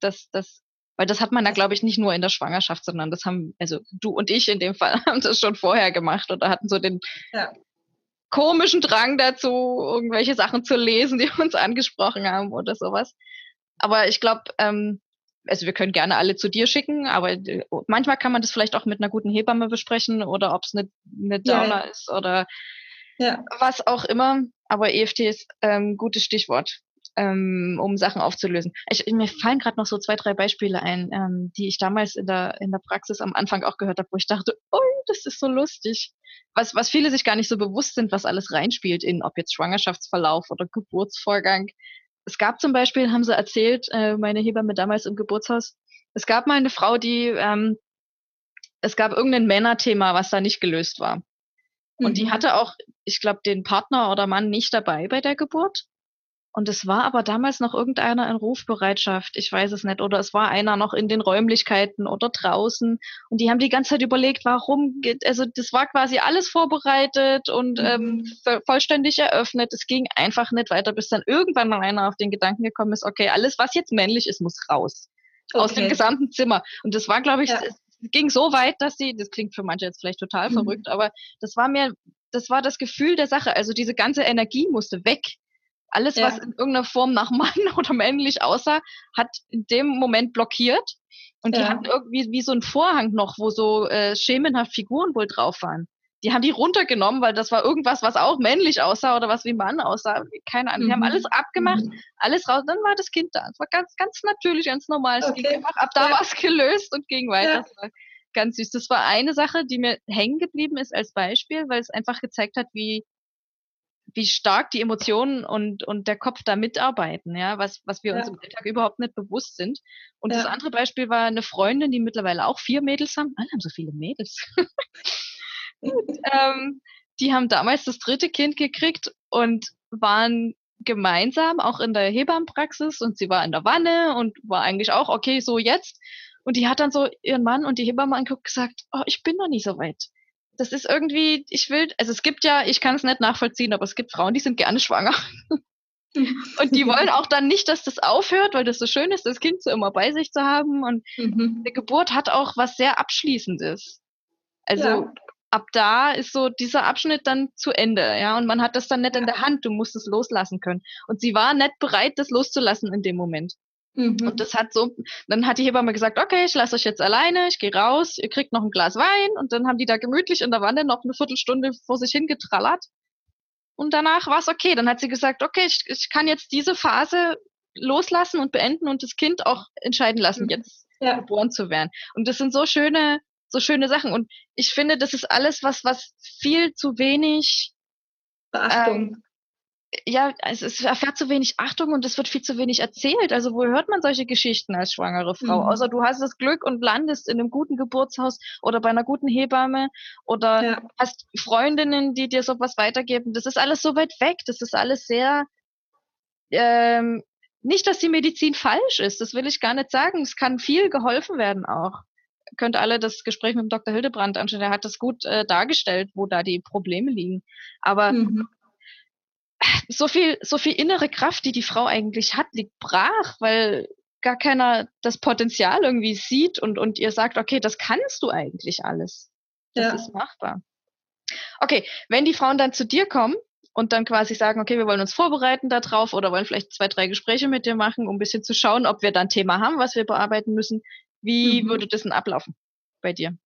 dass, dass, weil das hat man ja, glaube ich, nicht nur in der Schwangerschaft, sondern das haben, also du und ich in dem Fall haben das schon vorher gemacht oder hatten so den ja. komischen Drang dazu, irgendwelche Sachen zu lesen, die uns angesprochen haben oder sowas. Aber ich glaube, ähm, also wir können gerne alle zu dir schicken, aber äh, manchmal kann man das vielleicht auch mit einer guten Hebamme besprechen oder ob es eine, eine Downer ja. ist oder ja. was auch immer. Aber EFT ist ein ähm, gutes Stichwort, ähm, um Sachen aufzulösen. Ich, mir fallen gerade noch so zwei, drei Beispiele ein, ähm, die ich damals in der, in der Praxis am Anfang auch gehört habe, wo ich dachte, oh, das ist so lustig. Was, was viele sich gar nicht so bewusst sind, was alles reinspielt in, ob jetzt Schwangerschaftsverlauf oder Geburtsvorgang es gab zum Beispiel, haben sie erzählt, äh, meine Hebamme damals im Geburtshaus, es gab mal eine Frau, die, ähm, es gab irgendein Männerthema, was da nicht gelöst war. Und mhm. die hatte auch, ich glaube, den Partner oder Mann nicht dabei bei der Geburt. Und es war aber damals noch irgendeiner in Rufbereitschaft, ich weiß es nicht, oder es war einer noch in den Räumlichkeiten oder draußen. Und die haben die ganze Zeit überlegt, warum geht, also das war quasi alles vorbereitet und ähm, mhm. ähm, vollständig eröffnet. Es ging einfach nicht weiter, bis dann irgendwann mal einer auf den Gedanken gekommen ist, okay, alles, was jetzt männlich ist, muss raus. Okay. Aus dem gesamten Zimmer. Und das war, glaube ich, ja. es ging so weit, dass sie, das klingt für manche jetzt vielleicht total mhm. verrückt, aber das war mir, das war das Gefühl der Sache. Also diese ganze Energie musste weg. Alles, ja. was in irgendeiner Form nach Mann oder männlich aussah, hat in dem Moment blockiert. Und die ja. hatten irgendwie wie so ein Vorhang noch, wo so äh, schemenhaft Figuren wohl drauf waren. Die haben die runtergenommen, weil das war irgendwas, was auch männlich aussah oder was wie Mann aussah. Keine Ahnung. Mhm. Die haben mhm. alles abgemacht, mhm. alles raus. Dann war das Kind da. Es war ganz, ganz natürlich, ganz normal. Es okay. ging einfach ab da ja. war es gelöst und ging weiter. Ja. ganz süß. Das war eine Sache, die mir hängen geblieben ist als Beispiel, weil es einfach gezeigt hat, wie wie stark die Emotionen und, und der Kopf da mitarbeiten, ja, was, was wir ja. uns im Alltag überhaupt nicht bewusst sind. Und ja. das andere Beispiel war eine Freundin, die mittlerweile auch vier Mädels haben. Alle haben so viele Mädels. und, ähm, die haben damals das dritte Kind gekriegt und waren gemeinsam auch in der Hebammenpraxis und sie war in der Wanne und war eigentlich auch, okay, so jetzt. Und die hat dann so ihren Mann und die Hebamme angeguckt gesagt, oh, ich bin noch nie so weit das ist irgendwie, ich will, also es gibt ja, ich kann es nicht nachvollziehen, aber es gibt Frauen, die sind gerne schwanger. und die wollen auch dann nicht, dass das aufhört, weil das so schön ist, das Kind so immer bei sich zu haben. Und mhm. die Geburt hat auch was sehr Abschließendes. Also ja. ab da ist so dieser Abschnitt dann zu Ende, ja. Und man hat das dann nicht ja. in der Hand, du musst es loslassen können. Und sie war nicht bereit, das loszulassen in dem Moment. Mhm. Und das hat so, dann hat die Hebamme gesagt, okay, ich lasse euch jetzt alleine, ich gehe raus, ihr kriegt noch ein Glas Wein und dann haben die da gemütlich in der Wanne noch eine Viertelstunde vor sich hingetrallert. Und danach war es okay. Dann hat sie gesagt, okay, ich, ich kann jetzt diese Phase loslassen und beenden und das Kind auch entscheiden lassen, mhm. jetzt ja. geboren zu werden. Und das sind so schöne, so schöne Sachen. Und ich finde, das ist alles was, was viel zu wenig Beachtung. Ähm, ja, es, es erfährt zu wenig Achtung und es wird viel zu wenig erzählt. Also wo hört man solche Geschichten als schwangere Frau? Mhm. Außer du hast das Glück und landest in einem guten Geburtshaus oder bei einer guten Hebamme oder ja. hast Freundinnen, die dir sowas weitergeben. Das ist alles so weit weg. Das ist alles sehr ähm, nicht, dass die Medizin falsch ist. Das will ich gar nicht sagen. Es kann viel geholfen werden auch. Könnt alle das Gespräch mit dem Dr. Hildebrand anschauen. Der hat das gut äh, dargestellt, wo da die Probleme liegen. Aber mhm so viel, so viel innere Kraft, die die Frau eigentlich hat, liegt brach, weil gar keiner das Potenzial irgendwie sieht und, und ihr sagt, okay, das kannst du eigentlich alles. Das ja. ist machbar. Okay, wenn die Frauen dann zu dir kommen und dann quasi sagen, okay, wir wollen uns vorbereiten darauf oder wollen vielleicht zwei, drei Gespräche mit dir machen, um ein bisschen zu schauen, ob wir da ein Thema haben, was wir bearbeiten müssen. Wie mhm. würde das denn ablaufen bei dir?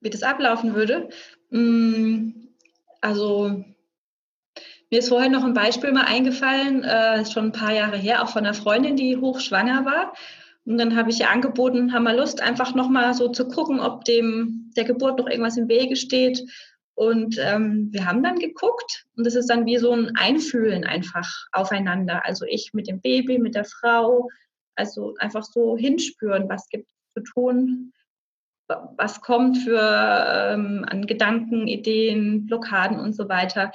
Wie das ablaufen würde? Mm, also mir ist vorhin noch ein Beispiel mal eingefallen, äh, schon ein paar Jahre her, auch von einer Freundin, die hochschwanger war. Und dann habe ich ihr angeboten, haben wir Lust, einfach nochmal so zu gucken, ob dem der Geburt noch irgendwas im Wege steht. Und ähm, wir haben dann geguckt und das ist dann wie so ein Einfühlen einfach aufeinander. Also ich mit dem Baby, mit der Frau, also einfach so hinspüren, was gibt zu tun, was kommt für ähm, an Gedanken, Ideen, Blockaden und so weiter.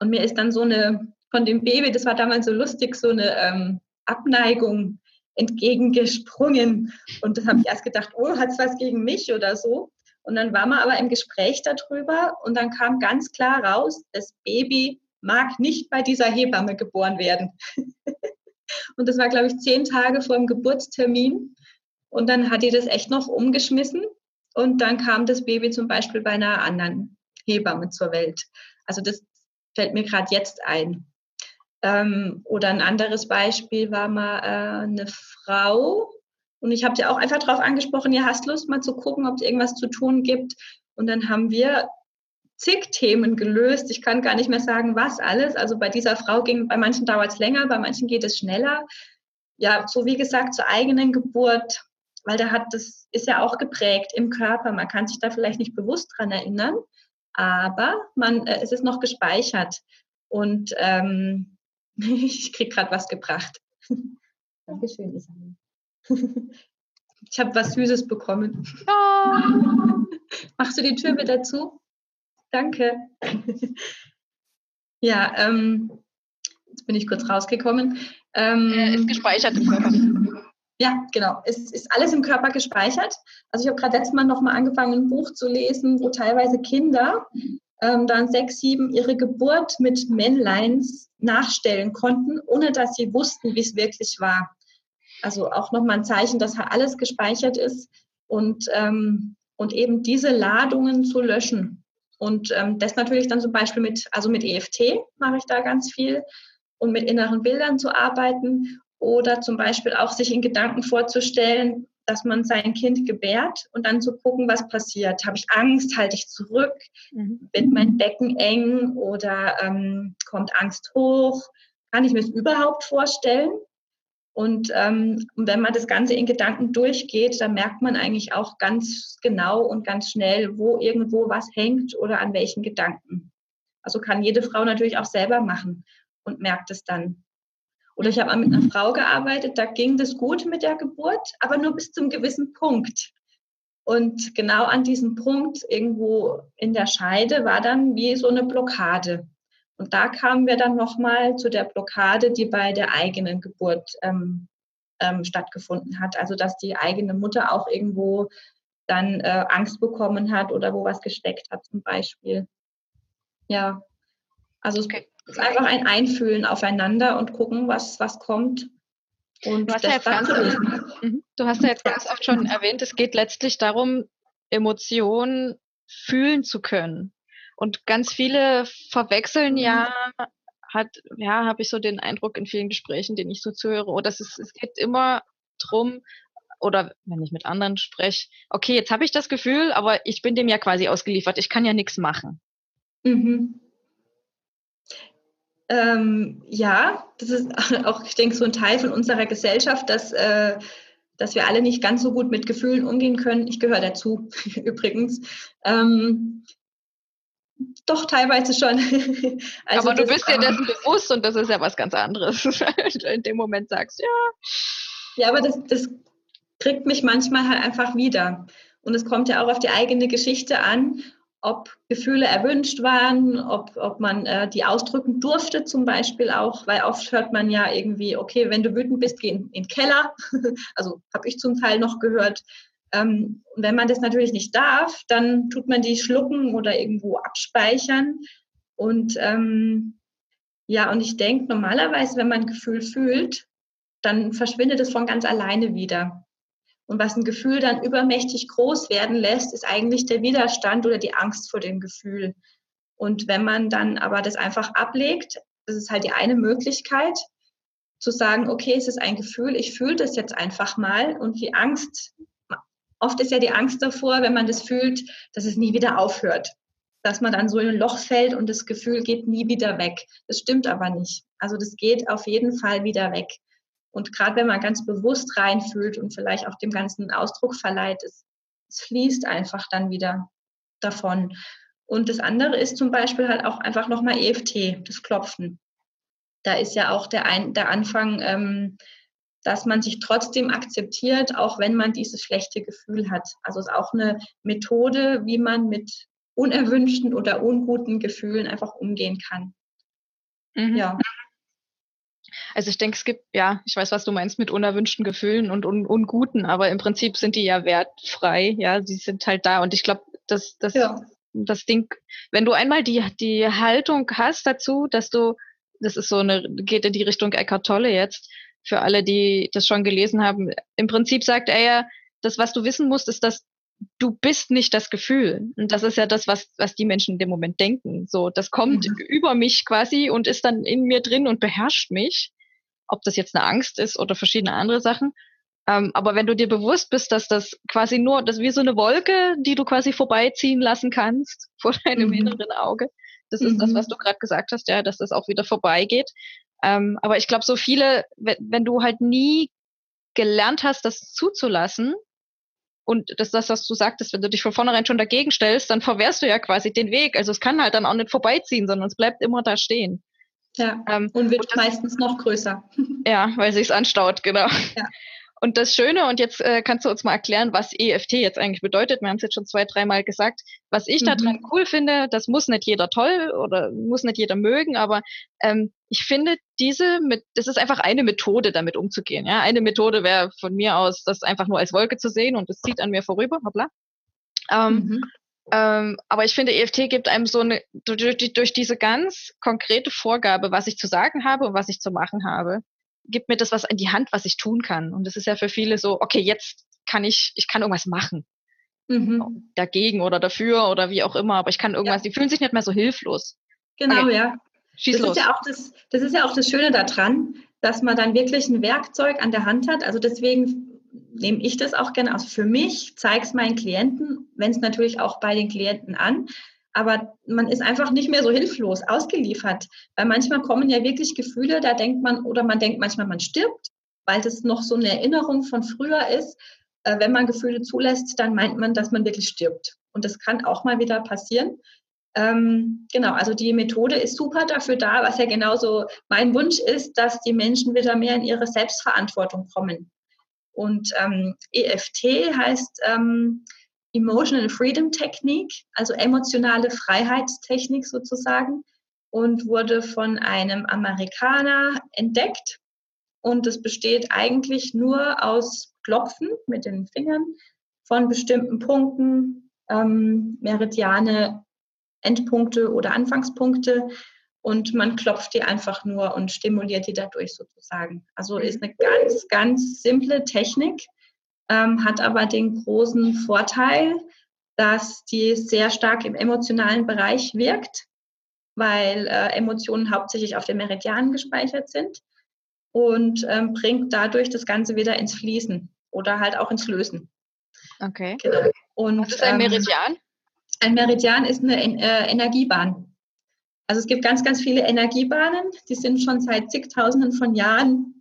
Und mir ist dann so eine, von dem Baby, das war damals so lustig, so eine ähm, Abneigung entgegengesprungen. Und das habe ich erst gedacht, oh, hat es was gegen mich oder so? Und dann waren wir aber im Gespräch darüber und dann kam ganz klar raus, das Baby mag nicht bei dieser Hebamme geboren werden. und das war, glaube ich, zehn Tage vor dem Geburtstermin. Und dann hat die das echt noch umgeschmissen. Und dann kam das Baby zum Beispiel bei einer anderen Hebamme zur Welt. Also das fällt mir gerade jetzt ein. Ähm, oder ein anderes Beispiel war mal äh, eine Frau, und ich habe dir auch einfach darauf angesprochen, ihr hast Lust mal zu gucken, ob es irgendwas zu tun gibt. Und dann haben wir zig Themen gelöst. Ich kann gar nicht mehr sagen, was alles. Also bei dieser Frau ging, bei manchen dauert es länger, bei manchen geht es schneller. Ja, so wie gesagt, zur eigenen Geburt, weil da hat das ist ja auch geprägt im Körper. Man kann sich da vielleicht nicht bewusst dran erinnern, aber man, äh, es ist noch gespeichert. Und ähm, ich kriege gerade was gebracht. Dankeschön, Isabel. Ich habe was Süßes bekommen. Oh. Machst du die Tür wieder zu? Danke. Ja, ähm, jetzt bin ich kurz rausgekommen. Ähm, äh, ist gespeichert im Körper. Ja, genau. Es ist alles im Körper gespeichert. Also ich habe gerade letztes Mal nochmal angefangen, ein Buch zu lesen, wo teilweise Kinder ähm, dann sechs, sieben ihre Geburt mit Männleins nachstellen konnten, ohne dass sie wussten, wie es wirklich war. Also auch nochmal ein Zeichen, dass alles gespeichert ist und, ähm, und eben diese Ladungen zu löschen. Und ähm, das natürlich dann zum Beispiel mit, also mit EFT mache ich da ganz viel und mit inneren Bildern zu arbeiten oder zum Beispiel auch sich in Gedanken vorzustellen, dass man sein Kind gebärt und dann zu gucken, was passiert. Habe ich Angst? Halte ich zurück? Mhm. Wird mein Becken eng oder ähm, kommt Angst hoch? Kann ich mir es überhaupt vorstellen? Und ähm, wenn man das Ganze in Gedanken durchgeht, dann merkt man eigentlich auch ganz genau und ganz schnell, wo irgendwo was hängt oder an welchen Gedanken. Also kann jede Frau natürlich auch selber machen und merkt es dann. Oder ich habe mit einer Frau gearbeitet, da ging das gut mit der Geburt, aber nur bis zum gewissen Punkt. Und genau an diesem Punkt irgendwo in der Scheide war dann wie so eine Blockade. Und da kamen wir dann nochmal zu der Blockade, die bei der eigenen Geburt ähm, ähm, stattgefunden hat. Also dass die eigene Mutter auch irgendwo dann äh, Angst bekommen hat oder wo was gesteckt hat zum Beispiel. Ja, also okay. Es ist einfach ein Einfühlen aufeinander und gucken, was, was kommt. Und du, hast ja jetzt ganz, mhm. du hast ja jetzt ganz oft schon erwähnt, es geht letztlich darum, Emotionen fühlen zu können. Und ganz viele verwechseln mhm. ja, hat, ja, habe ich so den Eindruck in vielen Gesprächen, denen ich so zuhöre, oder es, ist, es geht immer drum, oder wenn ich mit anderen spreche, okay, jetzt habe ich das Gefühl, aber ich bin dem ja quasi ausgeliefert, ich kann ja nichts machen. Mhm. Ähm, ja, das ist auch, ich denke, so ein Teil von unserer Gesellschaft, dass, äh, dass wir alle nicht ganz so gut mit Gefühlen umgehen können. Ich gehöre dazu, übrigens. Ähm, doch, teilweise schon. also Aber du bist dir dessen bewusst und das ist ja was ganz anderes. in dem Moment sagst, ja. Ja, aber das, das kriegt mich manchmal halt einfach wieder. Und es kommt ja auch auf die eigene Geschichte an, ob Gefühle erwünscht waren, ob, ob man äh, die ausdrücken durfte zum Beispiel auch, weil oft hört man ja irgendwie, okay, wenn du wütend bist, geh in, in den Keller. also habe ich zum Teil noch gehört. Ähm, wenn man das natürlich nicht darf, dann tut man die schlucken oder irgendwo abspeichern. Und ähm, ja, und ich denke, normalerweise, wenn man ein Gefühl fühlt, dann verschwindet es von ganz alleine wieder. Und was ein Gefühl dann übermächtig groß werden lässt, ist eigentlich der Widerstand oder die Angst vor dem Gefühl. Und wenn man dann aber das einfach ablegt, das ist halt die eine Möglichkeit, zu sagen, okay, es ist ein Gefühl, ich fühle das jetzt einfach mal und die Angst oft ist ja die Angst davor, wenn man das fühlt, dass es nie wieder aufhört. Dass man dann so in ein Loch fällt und das Gefühl geht nie wieder weg. Das stimmt aber nicht. Also das geht auf jeden Fall wieder weg. Und gerade wenn man ganz bewusst reinfühlt und vielleicht auch dem Ganzen Ausdruck verleiht, es, es fließt einfach dann wieder davon. Und das andere ist zum Beispiel halt auch einfach nochmal EFT, das Klopfen. Da ist ja auch der, Ein der Anfang, ähm, dass man sich trotzdem akzeptiert, auch wenn man dieses schlechte Gefühl hat. Also es ist auch eine Methode, wie man mit unerwünschten oder unguten Gefühlen einfach umgehen kann. Mhm. Ja. Also ich denke, es gibt, ja, ich weiß, was du meinst mit unerwünschten Gefühlen und un unguten, aber im Prinzip sind die ja wertfrei, ja, sie sind halt da und ich glaube, Das, das, ja. das Ding, wenn du einmal die, die Haltung hast dazu, dass du, das ist so eine, geht in die Richtung Eckhart Tolle jetzt, für alle, die das schon gelesen haben. Im Prinzip sagt er ja, das, was du wissen musst, ist, dass du bist nicht das Gefühl. Und das ist ja das, was, was die Menschen in dem Moment denken. So, das kommt mhm. über mich quasi und ist dann in mir drin und beherrscht mich. Ob das jetzt eine Angst ist oder verschiedene andere Sachen. Ähm, aber wenn du dir bewusst bist, dass das quasi nur, das ist wie so eine Wolke, die du quasi vorbeiziehen lassen kannst vor deinem mhm. inneren Auge. Das ist mhm. das, was du gerade gesagt hast, ja, dass das auch wieder vorbeigeht. Ähm, aber ich glaube, so viele, wenn, wenn du halt nie gelernt hast, das zuzulassen, und das, das, was du sagtest, wenn du dich von vornherein schon dagegen stellst, dann verwehrst du ja quasi den Weg. Also es kann halt dann auch nicht vorbeiziehen, sondern es bleibt immer da stehen. Ja, ähm, und wird und das, meistens noch größer. Ja, weil sich's anstaut, genau. Ja. Und das Schöne, und jetzt äh, kannst du uns mal erklären, was EFT jetzt eigentlich bedeutet. Wir haben es jetzt schon zwei, dreimal gesagt. Was ich mhm. daran cool finde, das muss nicht jeder toll oder muss nicht jeder mögen, aber ähm, ich finde diese, mit, das ist einfach eine Methode, damit umzugehen. Ja, eine Methode wäre von mir aus, das einfach nur als Wolke zu sehen und es zieht an mir vorüber. Hoppla. Ähm, mhm. Ähm, aber ich finde, EFT gibt einem so eine, durch, durch diese ganz konkrete Vorgabe, was ich zu sagen habe und was ich zu machen habe, gibt mir das was in die Hand, was ich tun kann. Und das ist ja für viele so, okay, jetzt kann ich, ich kann irgendwas machen. Mhm. Dagegen oder dafür oder wie auch immer, aber ich kann irgendwas, ja. die fühlen sich nicht mehr so hilflos. Genau, okay. ja. Schieß das los. Ist ja auch das, das ist ja auch das Schöne daran, dass man dann wirklich ein Werkzeug an der Hand hat. Also deswegen nehme ich das auch gerne aus. Für mich zeige es meinen Klienten, wenn es natürlich auch bei den Klienten an, aber man ist einfach nicht mehr so hilflos ausgeliefert, weil manchmal kommen ja wirklich Gefühle, da denkt man, oder man denkt manchmal, man stirbt, weil das noch so eine Erinnerung von früher ist. Äh, wenn man Gefühle zulässt, dann meint man, dass man wirklich stirbt. Und das kann auch mal wieder passieren. Ähm, genau, also die Methode ist super dafür da, was ja genauso mein Wunsch ist, dass die Menschen wieder mehr in ihre Selbstverantwortung kommen. Und ähm, EFT heißt ähm, Emotional Freedom Technik, also emotionale Freiheitstechnik sozusagen, und wurde von einem Amerikaner entdeckt. Und es besteht eigentlich nur aus Klopfen mit den Fingern von bestimmten Punkten, ähm, Meridiane, Endpunkte oder Anfangspunkte. Und man klopft die einfach nur und stimuliert die dadurch sozusagen. Also ist eine ganz, ganz simple Technik ähm, hat aber den großen Vorteil, dass die sehr stark im emotionalen Bereich wirkt, weil äh, Emotionen hauptsächlich auf den Meridianen gespeichert sind und ähm, bringt dadurch das Ganze wieder ins Fließen oder halt auch ins Lösen. Okay. Genau. Und, Was ist ein ähm, Meridian? Ähm, ein Meridian ist eine äh, Energiebahn. Also es gibt ganz, ganz viele Energiebahnen, die sind schon seit zigtausenden von Jahren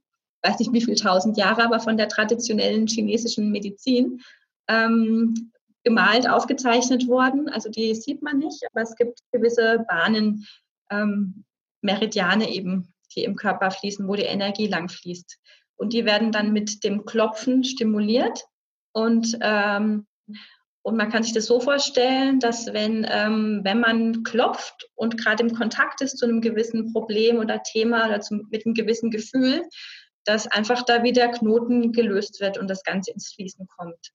weiß nicht wie viel tausend Jahre, aber von der traditionellen chinesischen Medizin ähm, gemalt, aufgezeichnet worden. Also die sieht man nicht, aber es gibt gewisse Bahnen, ähm, Meridiane eben, die im Körper fließen, wo die Energie lang fließt. Und die werden dann mit dem Klopfen stimuliert. Und, ähm, und man kann sich das so vorstellen, dass wenn, ähm, wenn man klopft und gerade im Kontakt ist zu einem gewissen Problem oder Thema oder zum, mit einem gewissen Gefühl, dass einfach da wieder Knoten gelöst wird und das Ganze ins Fließen kommt.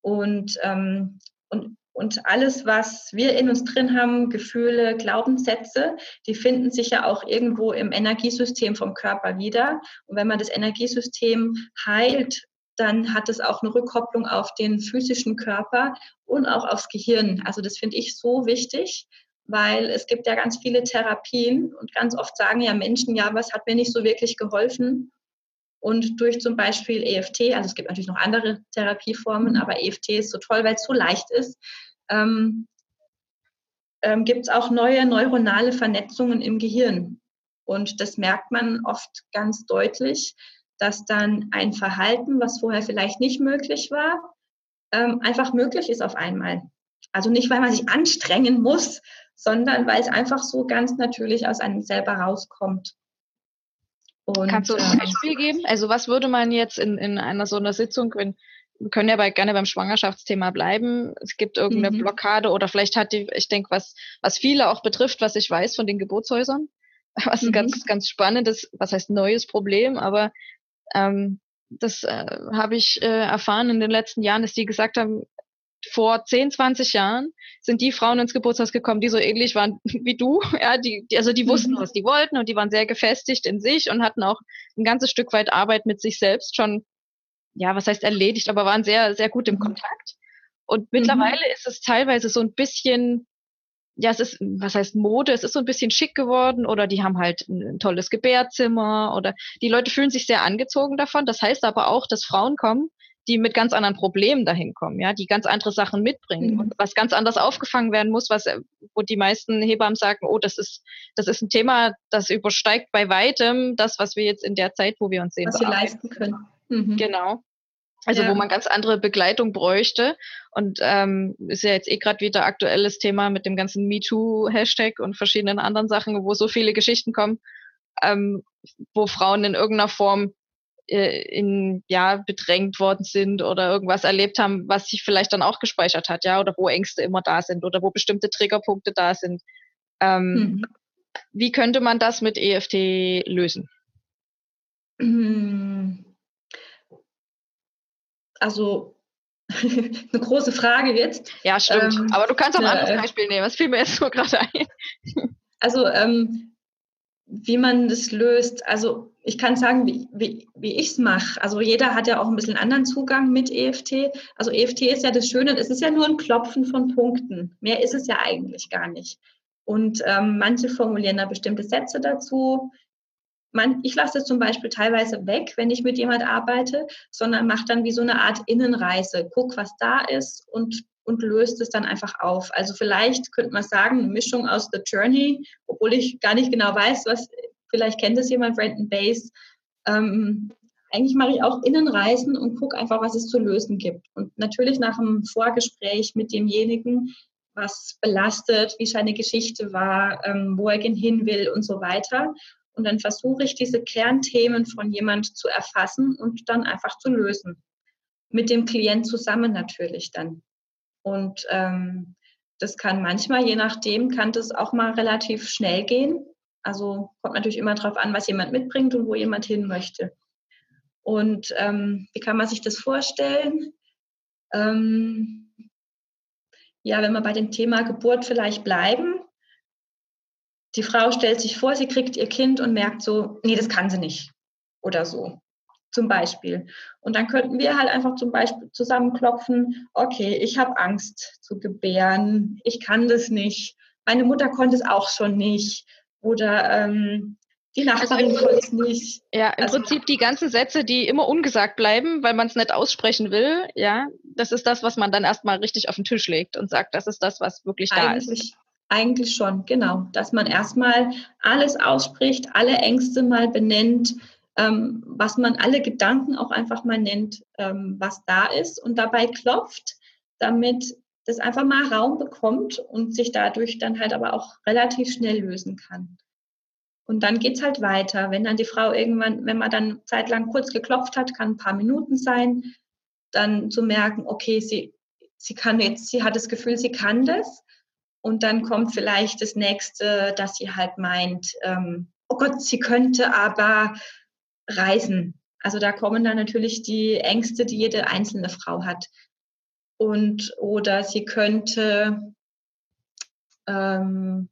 Und, ähm, und, und alles, was wir in uns drin haben, Gefühle, Glaubenssätze, die finden sich ja auch irgendwo im Energiesystem vom Körper wieder. Und wenn man das Energiesystem heilt, dann hat es auch eine Rückkopplung auf den physischen Körper und auch aufs Gehirn. Also das finde ich so wichtig, weil es gibt ja ganz viele Therapien und ganz oft sagen ja Menschen, ja, was hat mir nicht so wirklich geholfen? Und durch zum Beispiel EFT, also es gibt natürlich noch andere Therapieformen, aber EFT ist so toll, weil es so leicht ist, ähm, ähm, gibt es auch neue neuronale Vernetzungen im Gehirn. Und das merkt man oft ganz deutlich, dass dann ein Verhalten, was vorher vielleicht nicht möglich war, ähm, einfach möglich ist auf einmal. Also nicht, weil man sich anstrengen muss, sondern weil es einfach so ganz natürlich aus einem selber rauskommt. Und, Kannst du ein ähm, Beispiel geben? Also was würde man jetzt in, in einer so einer Sitzung, wenn wir können ja bei, gerne beim Schwangerschaftsthema bleiben. Es gibt irgendeine mhm. Blockade oder vielleicht hat die, ich denke, was, was viele auch betrifft, was ich weiß von den Geburtshäusern, was mhm. ein ganz, ganz spannendes, was heißt neues Problem, aber ähm, das äh, habe ich äh, erfahren in den letzten Jahren, dass die gesagt haben, vor 10, 20 Jahren sind die Frauen ins Geburtshaus gekommen, die so ähnlich waren wie du. Ja, die, die also die wussten, mhm. was die wollten und die waren sehr gefestigt in sich und hatten auch ein ganzes Stück weit Arbeit mit sich selbst schon, ja, was heißt erledigt, aber waren sehr, sehr gut im mhm. Kontakt. Und mittlerweile mhm. ist es teilweise so ein bisschen, ja, es ist, was heißt Mode, es ist so ein bisschen schick geworden oder die haben halt ein, tolles Gebärzimmer oder die Leute fühlen sich sehr angezogen davon. Das heißt aber auch, dass Frauen kommen, die mit ganz anderen Problemen dahin kommen, ja, die ganz andere Sachen mitbringen mhm. und was ganz anders aufgefangen werden muss, was, wo die meisten Hebammen sagen, oh, das ist, das ist ein Thema, das übersteigt bei weitem das, was wir jetzt in der Zeit, wo wir uns sehen, was wir leisten können. Mhm. Genau. Also ja. wo man ganz andere Begleitung bräuchte. Und ähm, ist ja jetzt eh gerade wieder aktuelles Thema mit dem ganzen MeToo-Hashtag und verschiedenen anderen Sachen, wo so viele Geschichten kommen, ähm, wo Frauen in irgendeiner Form äh, in ja bedrängt worden sind oder irgendwas erlebt haben, was sich vielleicht dann auch gespeichert hat, ja, oder wo Ängste immer da sind oder wo bestimmte Triggerpunkte da sind. Ähm, mhm. Wie könnte man das mit EFT lösen? Mhm also eine große Frage jetzt. Ja, stimmt. Ähm, Aber du kannst auch ein anderes äh, Beispiel nehmen. Was fiel mir jetzt nur gerade ein? Also, ähm, wie man das löst. Also, ich kann sagen, wie, wie, wie ich es mache. Also, jeder hat ja auch ein bisschen anderen Zugang mit EFT. Also, EFT ist ja das Schöne, es ist ja nur ein Klopfen von Punkten. Mehr ist es ja eigentlich gar nicht. Und ähm, manche formulieren da bestimmte Sätze dazu man, ich lasse es zum Beispiel teilweise weg, wenn ich mit jemand arbeite, sondern mache dann wie so eine Art Innenreise. Guck, was da ist und, und löst es dann einfach auf. Also vielleicht könnte man sagen, eine Mischung aus The Journey, obwohl ich gar nicht genau weiß, was, vielleicht kennt es jemand, Brandon Base. Ähm, eigentlich mache ich auch Innenreisen und gucke einfach, was es zu lösen gibt. Und natürlich nach einem Vorgespräch mit demjenigen, was belastet, wie seine Geschichte war, ähm, wo er hin will und so weiter. Und dann versuche ich, diese Kernthemen von jemand zu erfassen und dann einfach zu lösen. Mit dem Klient zusammen natürlich dann. Und ähm, das kann manchmal, je nachdem, kann das auch mal relativ schnell gehen. Also kommt natürlich immer darauf an, was jemand mitbringt und wo jemand hin möchte. Und ähm, wie kann man sich das vorstellen? Ähm, ja, wenn wir bei dem Thema Geburt vielleicht bleiben, die Frau stellt sich vor, sie kriegt ihr Kind und merkt so, nee, das kann sie nicht. Oder so. Zum Beispiel. Und dann könnten wir halt einfach zum Beispiel zusammenklopfen, okay, ich habe Angst zu gebären, ich kann das nicht. Meine Mutter konnte es auch schon nicht. Oder ähm, die also Nachbarin also konnte es nicht. Ja, im also, Prinzip die ganzen Sätze, die immer ungesagt bleiben, weil man es nicht aussprechen will, ja, das ist das, was man dann erstmal richtig auf den Tisch legt und sagt, das ist das, was wirklich da ist. Eigentlich schon, genau. Dass man erstmal alles ausspricht, alle Ängste mal benennt, ähm, was man alle Gedanken auch einfach mal nennt, ähm, was da ist und dabei klopft, damit das einfach mal Raum bekommt und sich dadurch dann halt aber auch relativ schnell lösen kann. Und dann geht's halt weiter. Wenn dann die Frau irgendwann, wenn man dann zeitlang kurz geklopft hat, kann ein paar Minuten sein, dann zu merken, okay, sie, sie kann jetzt, sie hat das Gefühl, sie kann das und dann kommt vielleicht das nächste, dass sie halt meint, ähm, oh Gott, sie könnte aber reisen. Also da kommen dann natürlich die Ängste, die jede einzelne Frau hat. Und oder sie könnte, ähm,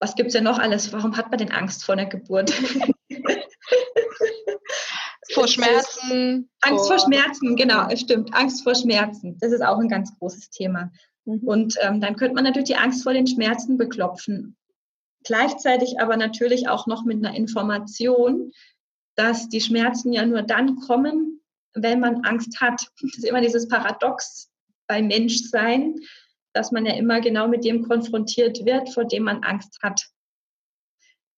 was gibt es denn noch alles? Warum hat man denn Angst vor einer Geburt? vor Schmerzen. Angst vor, vor Schmerzen, genau, es stimmt. Angst vor Schmerzen. Das ist auch ein ganz großes Thema. Mhm. Und ähm, dann könnte man natürlich die Angst vor den Schmerzen beklopfen. Gleichzeitig aber natürlich auch noch mit einer Information, dass die Schmerzen ja nur dann kommen, wenn man Angst hat. Das ist immer dieses Paradox beim Menschsein, dass man ja immer genau mit dem konfrontiert wird, vor dem man Angst hat.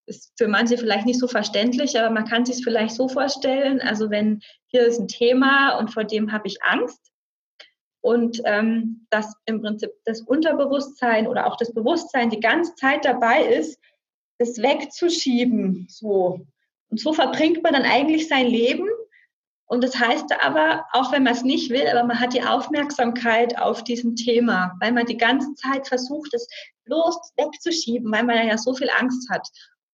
Ist für manche vielleicht nicht so verständlich, aber man kann sich es vielleicht so vorstellen. Also wenn hier ist ein Thema und vor dem habe ich Angst, und ähm, dass im Prinzip das Unterbewusstsein oder auch das Bewusstsein die ganze Zeit dabei ist, das wegzuschieben. So. Und so verbringt man dann eigentlich sein Leben. Und das heißt aber, auch wenn man es nicht will, aber man hat die Aufmerksamkeit auf diesem Thema, weil man die ganze Zeit versucht, es bloß wegzuschieben, weil man ja so viel Angst hat.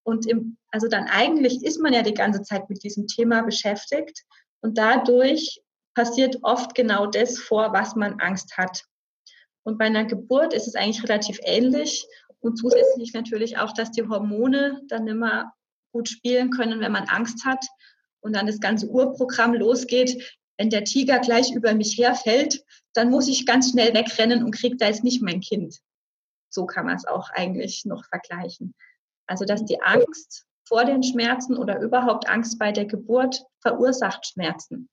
Und im, also dann eigentlich ist man ja die ganze Zeit mit diesem Thema beschäftigt und dadurch passiert oft genau das vor, was man Angst hat. Und bei einer Geburt ist es eigentlich relativ ähnlich. Und zusätzlich natürlich auch, dass die Hormone dann immer gut spielen können, wenn man Angst hat und dann das ganze Urprogramm losgeht. Wenn der Tiger gleich über mich herfällt, dann muss ich ganz schnell wegrennen und kriege da jetzt nicht mein Kind. So kann man es auch eigentlich noch vergleichen. Also, dass die Angst vor den Schmerzen oder überhaupt Angst bei der Geburt verursacht Schmerzen.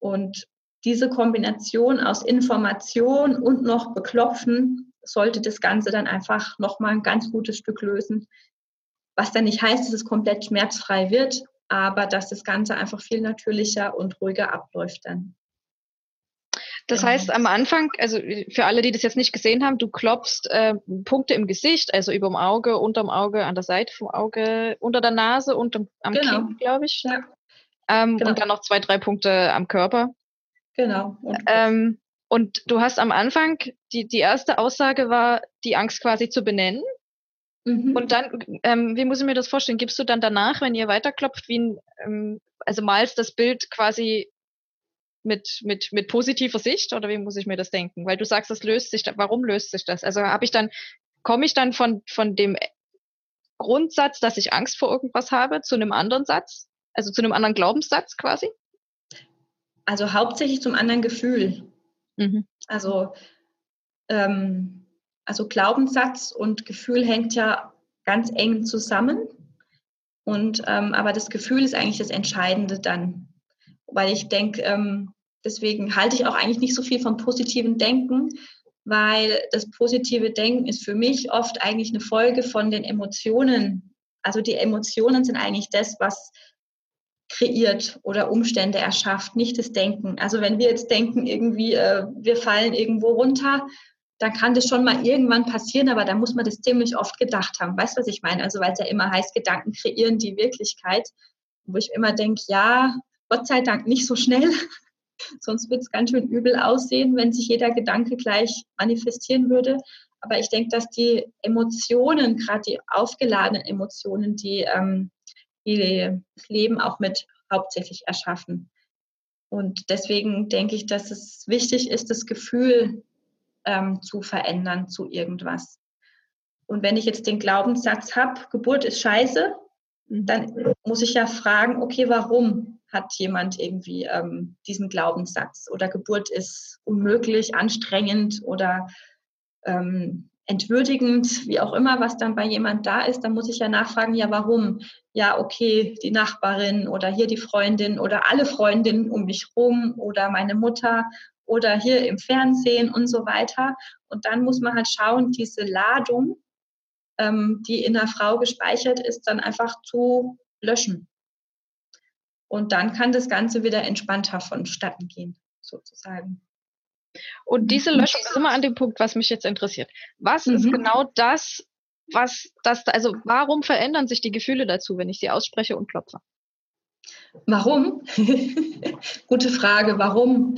Und diese Kombination aus Information und noch Beklopfen sollte das Ganze dann einfach nochmal ein ganz gutes Stück lösen. Was dann nicht heißt, dass es komplett schmerzfrei wird, aber dass das Ganze einfach viel natürlicher und ruhiger abläuft dann. Das heißt, am Anfang, also für alle, die das jetzt nicht gesehen haben, du klopfst äh, Punkte im Gesicht, also über dem Auge, unterm Auge, an der Seite vom Auge, unter der Nase und am genau. Kinn, glaube ich. Ja. Ähm, genau. Und dann noch zwei, drei Punkte am Körper. Genau. Und, ähm, und du hast am Anfang, die, die erste Aussage war, die Angst quasi zu benennen. Mhm. Und dann, ähm, wie muss ich mir das vorstellen? Gibst du dann danach, wenn ihr weiterklopft, wie ein, ähm, also malst das Bild quasi mit, mit, mit positiver Sicht oder wie muss ich mir das denken? Weil du sagst, das löst sich, warum löst sich das? Also habe ich dann, komme ich dann von, von dem Grundsatz, dass ich Angst vor irgendwas habe, zu einem anderen Satz? Also zu einem anderen Glaubenssatz quasi? Also hauptsächlich zum anderen Gefühl. Mhm. Also, ähm, also Glaubenssatz und Gefühl hängt ja ganz eng zusammen. Und ähm, aber das Gefühl ist eigentlich das Entscheidende dann weil ich denke, ähm, deswegen halte ich auch eigentlich nicht so viel vom positiven Denken, weil das positive Denken ist für mich oft eigentlich eine Folge von den Emotionen. Also die Emotionen sind eigentlich das, was kreiert oder Umstände erschafft, nicht das Denken. Also wenn wir jetzt denken, irgendwie, äh, wir fallen irgendwo runter, dann kann das schon mal irgendwann passieren, aber da muss man das ziemlich oft gedacht haben. Weißt du, was ich meine? Also weil es ja immer heißt, Gedanken kreieren die Wirklichkeit. Wo ich immer denke, ja, Gott sei Dank nicht so schnell. Sonst wird es ganz schön übel aussehen, wenn sich jeder Gedanke gleich manifestieren würde. Aber ich denke, dass die Emotionen, gerade die aufgeladenen Emotionen, die, ähm, das Leben auch mit hauptsächlich erschaffen. Und deswegen denke ich, dass es wichtig ist, das Gefühl ähm, zu verändern zu irgendwas. Und wenn ich jetzt den Glaubenssatz habe, Geburt ist scheiße, dann muss ich ja fragen, okay, warum? hat jemand irgendwie ähm, diesen Glaubenssatz oder Geburt ist unmöglich, anstrengend oder ähm, entwürdigend, wie auch immer, was dann bei jemand da ist, dann muss ich ja nachfragen, ja, warum? Ja, okay, die Nachbarin oder hier die Freundin oder alle Freundinnen um mich rum oder meine Mutter oder hier im Fernsehen und so weiter. Und dann muss man halt schauen, diese Ladung, ähm, die in der Frau gespeichert ist, dann einfach zu löschen. Und dann kann das Ganze wieder entspannter vonstatten gehen, sozusagen. Und diese Löschung ist immer an dem Punkt, was mich jetzt interessiert. Was mhm. ist genau das, was das, also warum verändern sich die Gefühle dazu, wenn ich sie ausspreche und klopfe? Warum? Gute Frage, warum?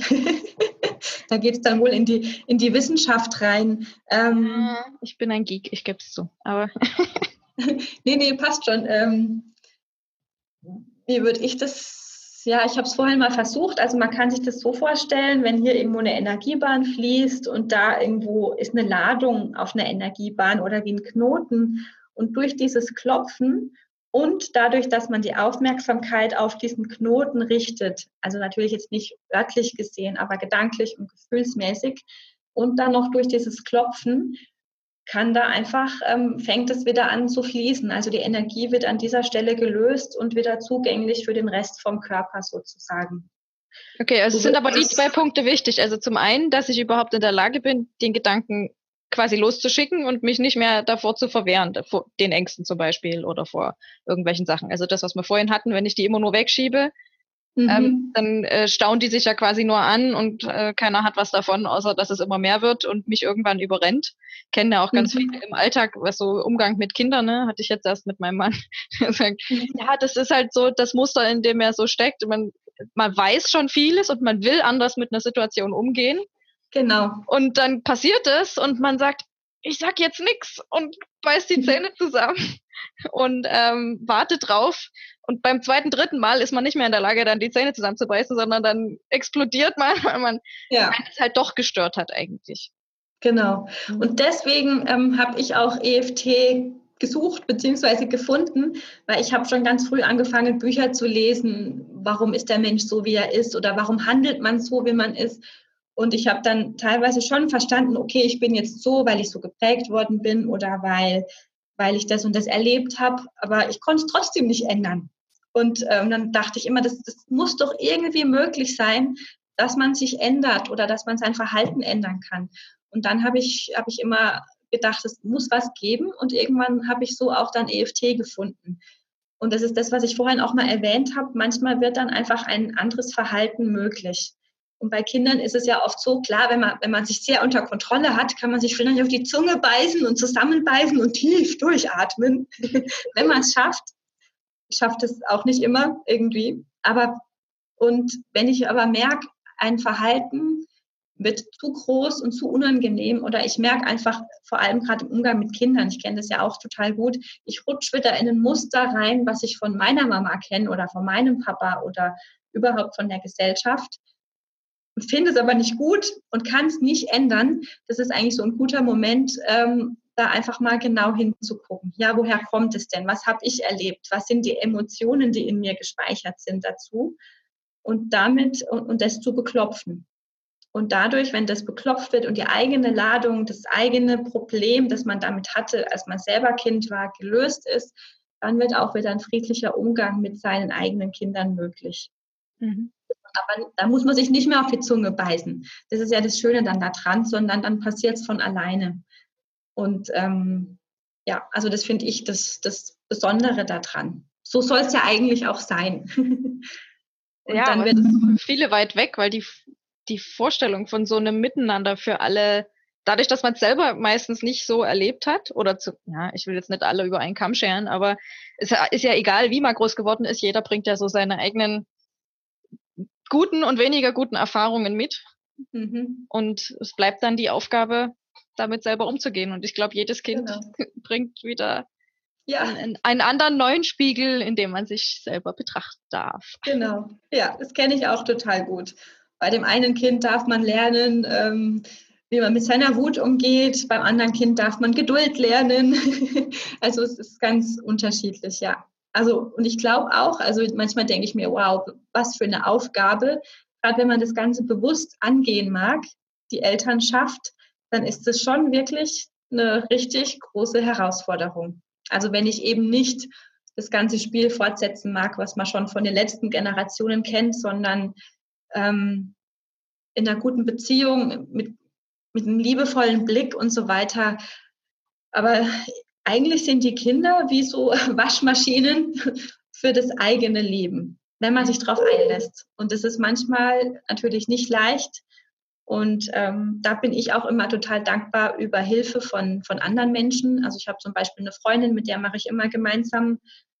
da geht es dann wohl in die, in die Wissenschaft rein. Ähm, ich bin ein Geek, ich gebe es zu. Aber nee, nee, passt schon. Ähm, wie würde ich das ja, ich habe es vorhin mal versucht. Also man kann sich das so vorstellen, wenn hier irgendwo eine Energiebahn fließt und da irgendwo ist eine Ladung auf einer Energiebahn oder wie ein Knoten. Und durch dieses Klopfen und dadurch, dass man die Aufmerksamkeit auf diesen Knoten richtet, also natürlich jetzt nicht örtlich gesehen, aber gedanklich und gefühlsmäßig, und dann noch durch dieses Klopfen kann da einfach, ähm, fängt es wieder an zu fließen. Also die Energie wird an dieser Stelle gelöst und wieder zugänglich für den Rest vom Körper sozusagen. Okay, also sind aber die zwei Punkte wichtig. Also zum einen, dass ich überhaupt in der Lage bin, den Gedanken quasi loszuschicken und mich nicht mehr davor zu verwehren, vor den Ängsten zum Beispiel oder vor irgendwelchen Sachen. Also das, was wir vorhin hatten, wenn ich die immer nur wegschiebe, mhm. Ähm, dann äh, staunt die sich ja quasi nur an und äh, keiner hat was davon, außer dass es immer mehr wird und mich irgendwann überrennt. Kennen ja auch ganz mhm. viele im Alltag, was so Umgang mit Kindern, ne, hatte ich jetzt erst mit meinem Mann. sagt, mhm. ja, das ist halt so das Muster, in dem er so steckt. Man, man weiß schon vieles und man will anders mit einer Situation umgehen. Genau. Und dann passiert es und man sagt, ich sag jetzt nix und beißt die Zähne zusammen und ähm, wartet drauf. Und beim zweiten, dritten Mal ist man nicht mehr in der Lage, dann die Zähne zusammenzubeißen, sondern dann explodiert man, weil man ja. es halt doch gestört hat eigentlich. Genau. Mhm. Und deswegen ähm, habe ich auch EFT gesucht bzw. gefunden, weil ich habe schon ganz früh angefangen, Bücher zu lesen, warum ist der Mensch so, wie er ist oder warum handelt man so, wie man ist. Und ich habe dann teilweise schon verstanden, okay, ich bin jetzt so, weil ich so geprägt worden bin oder weil, weil ich das und das erlebt habe, aber ich konnte es trotzdem nicht ändern. Und ähm, dann dachte ich immer, das, das muss doch irgendwie möglich sein, dass man sich ändert oder dass man sein Verhalten ändern kann. Und dann habe ich, hab ich immer gedacht, es muss was geben. Und irgendwann habe ich so auch dann EFT gefunden. Und das ist das, was ich vorhin auch mal erwähnt habe. Manchmal wird dann einfach ein anderes Verhalten möglich. Und bei Kindern ist es ja oft so, klar, wenn man, wenn man sich sehr unter Kontrolle hat, kann man sich vielleicht auf die Zunge beißen und zusammenbeißen und tief durchatmen. wenn man es schafft, schafft es auch nicht immer irgendwie. Aber und wenn ich aber merke, ein Verhalten wird zu groß und zu unangenehm oder ich merke einfach, vor allem gerade im Umgang mit Kindern, ich kenne das ja auch total gut, ich rutsche wieder in ein Muster rein, was ich von meiner Mama kenne oder von meinem Papa oder überhaupt von der Gesellschaft finde es aber nicht gut und kann es nicht ändern, das ist eigentlich so ein guter Moment, ähm, da einfach mal genau hinzugucken. Ja, woher kommt es denn? Was habe ich erlebt? Was sind die Emotionen, die in mir gespeichert sind dazu? Und damit und, und das zu beklopfen. Und dadurch, wenn das beklopft wird und die eigene Ladung, das eigene Problem, das man damit hatte, als man selber Kind war, gelöst ist, dann wird auch wieder ein friedlicher Umgang mit seinen eigenen Kindern möglich. Mhm aber da muss man sich nicht mehr auf die Zunge beißen. Das ist ja das Schöne dann da dran, sondern dann passiert es von alleine. Und ähm, ja, also das finde ich das, das Besondere daran. So soll es ja eigentlich auch sein. Ja, dann wird viele weit weg, weil die, die Vorstellung von so einem Miteinander für alle, dadurch, dass man es selber meistens nicht so erlebt hat, oder zu, ja, ich will jetzt nicht alle über einen Kamm scheren, aber es ist ja egal, wie man groß geworden ist, jeder bringt ja so seine eigenen guten und weniger guten Erfahrungen mit. Mhm. Und es bleibt dann die Aufgabe, damit selber umzugehen. Und ich glaube, jedes Kind genau. bringt wieder ja. einen, einen, anderen neuen Spiegel, in dem man sich selber betrachten darf. Genau, ja, das kenne ich auch total gut. Bei dem einen Kind darf man lernen, ähm, wie man mit seiner Wut umgeht. Beim anderen Kind darf man Geduld lernen. also es ist ganz unterschiedlich, ja. Also, und ich glaube auch, also manchmal denke ich mir, wow, was für eine Aufgabe. Gerade wenn man das Ganze bewusst angehen mag, die Elternschaft, dann ist es schon wirklich eine richtig große Herausforderung. Also wenn ich eben nicht das ganze Spiel fortsetzen mag, was man schon von den letzten Generationen kennt, sondern ähm, in einer guten Beziehung mit, mit einem liebevollen Blick und so weiter. Aber eigentlich sind die Kinder wie so Waschmaschinen für das eigene Leben, wenn man sich darauf einlässt. Und das ist manchmal natürlich nicht leicht. Und ähm, da bin ich auch immer total dankbar über Hilfe von, von anderen Menschen. Also ich habe zum Beispiel eine Freundin, mit der mache ich immer gemeinsam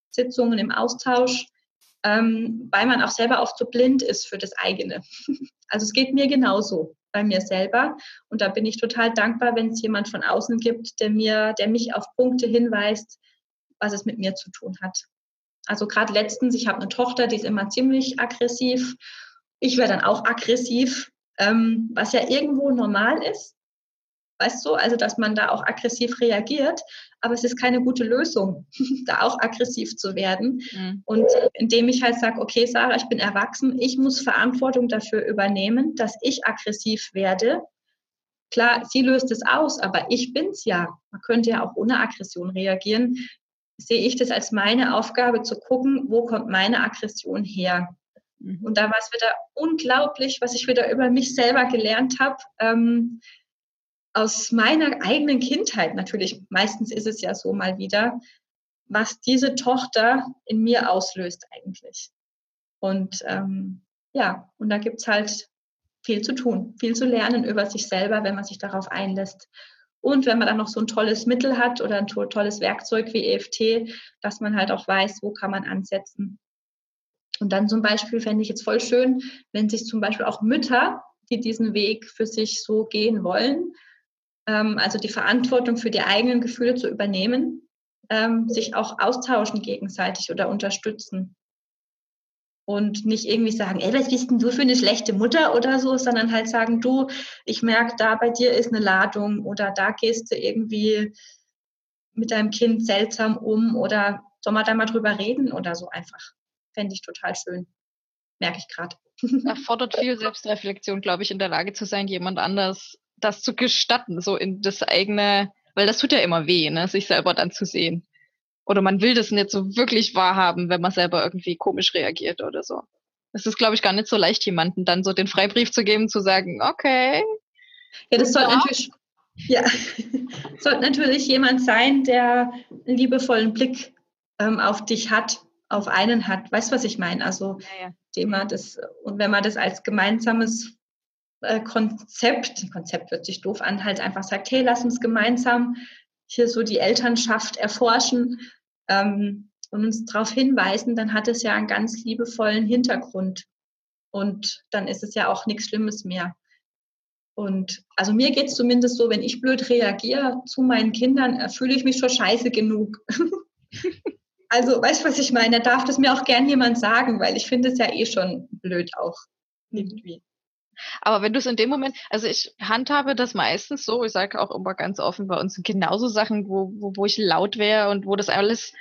Sitzungen im Austausch, ähm, weil man auch selber oft so blind ist für das eigene. Also es geht mir genauso bei mir selber. Und da bin ich total dankbar, wenn es jemand von außen gibt, der mir, der mich auf Punkte hinweist, was es mit mir zu tun hat. Also gerade letztens, ich habe eine Tochter, die ist immer ziemlich aggressiv. Ich werde dann auch aggressiv, ähm, was ja irgendwo normal ist. Weißt du, also dass man da auch aggressiv reagiert, aber es ist keine gute Lösung, da auch aggressiv zu werden. Mhm. Und indem ich halt sage, okay, Sarah, ich bin erwachsen, ich muss Verantwortung dafür übernehmen, dass ich aggressiv werde. Klar, sie löst es aus, aber ich bin's ja. Man könnte ja auch ohne Aggression reagieren. Sehe ich das als meine Aufgabe zu gucken, wo kommt meine Aggression her? Mhm. Und da war es wieder unglaublich, was ich wieder über mich selber gelernt habe. Ähm, aus meiner eigenen Kindheit natürlich, meistens ist es ja so mal wieder, was diese Tochter in mir auslöst eigentlich. Und ähm, ja, und da gibt es halt viel zu tun, viel zu lernen über sich selber, wenn man sich darauf einlässt. Und wenn man dann noch so ein tolles Mittel hat oder ein tolles Werkzeug wie EFT, dass man halt auch weiß, wo kann man ansetzen. Und dann zum Beispiel fände ich jetzt voll schön, wenn sich zum Beispiel auch Mütter, die diesen Weg für sich so gehen wollen, also die Verantwortung für die eigenen Gefühle zu übernehmen, ähm, sich auch austauschen gegenseitig oder unterstützen. Und nicht irgendwie sagen, ey, was bist denn du für eine schlechte Mutter oder so, sondern halt sagen, du, ich merke, da bei dir ist eine Ladung oder da gehst du irgendwie mit deinem Kind seltsam um oder soll man da mal drüber reden oder so einfach. Fände ich total schön. Merke ich gerade. Erfordert viel Selbstreflexion, glaube ich, in der Lage zu sein, jemand anders das zu gestatten, so in das eigene, weil das tut ja immer weh, ne, sich selber dann zu sehen. Oder man will das nicht so wirklich wahrhaben, wenn man selber irgendwie komisch reagiert oder so. Es ist, glaube ich, gar nicht so leicht, jemanden dann so den Freibrief zu geben, zu sagen, okay. Ja, das sollte natürlich, ja, sollte natürlich jemand sein, der einen liebevollen Blick ähm, auf dich hat, auf einen hat. Weißt du, was ich meine? Also, ja, ja. Thema das, und wenn man das als gemeinsames Konzept, Konzept hört sich doof an, halt einfach sagt, hey, lass uns gemeinsam hier so die Elternschaft erforschen ähm, und uns darauf hinweisen, dann hat es ja einen ganz liebevollen Hintergrund. Und dann ist es ja auch nichts Schlimmes mehr. Und also mir geht es zumindest so, wenn ich blöd reagiere zu meinen Kindern, äh, fühle ich mich schon scheiße genug. also, weißt du, was ich meine? Da darf das mir auch gern jemand sagen, weil ich finde es ja eh schon blöd auch irgendwie. Aber wenn du es in dem Moment, also ich handhabe das meistens so, ich sage auch immer ganz offen, bei uns sind genauso Sachen, wo, wo, wo ich laut wäre und wo das alles,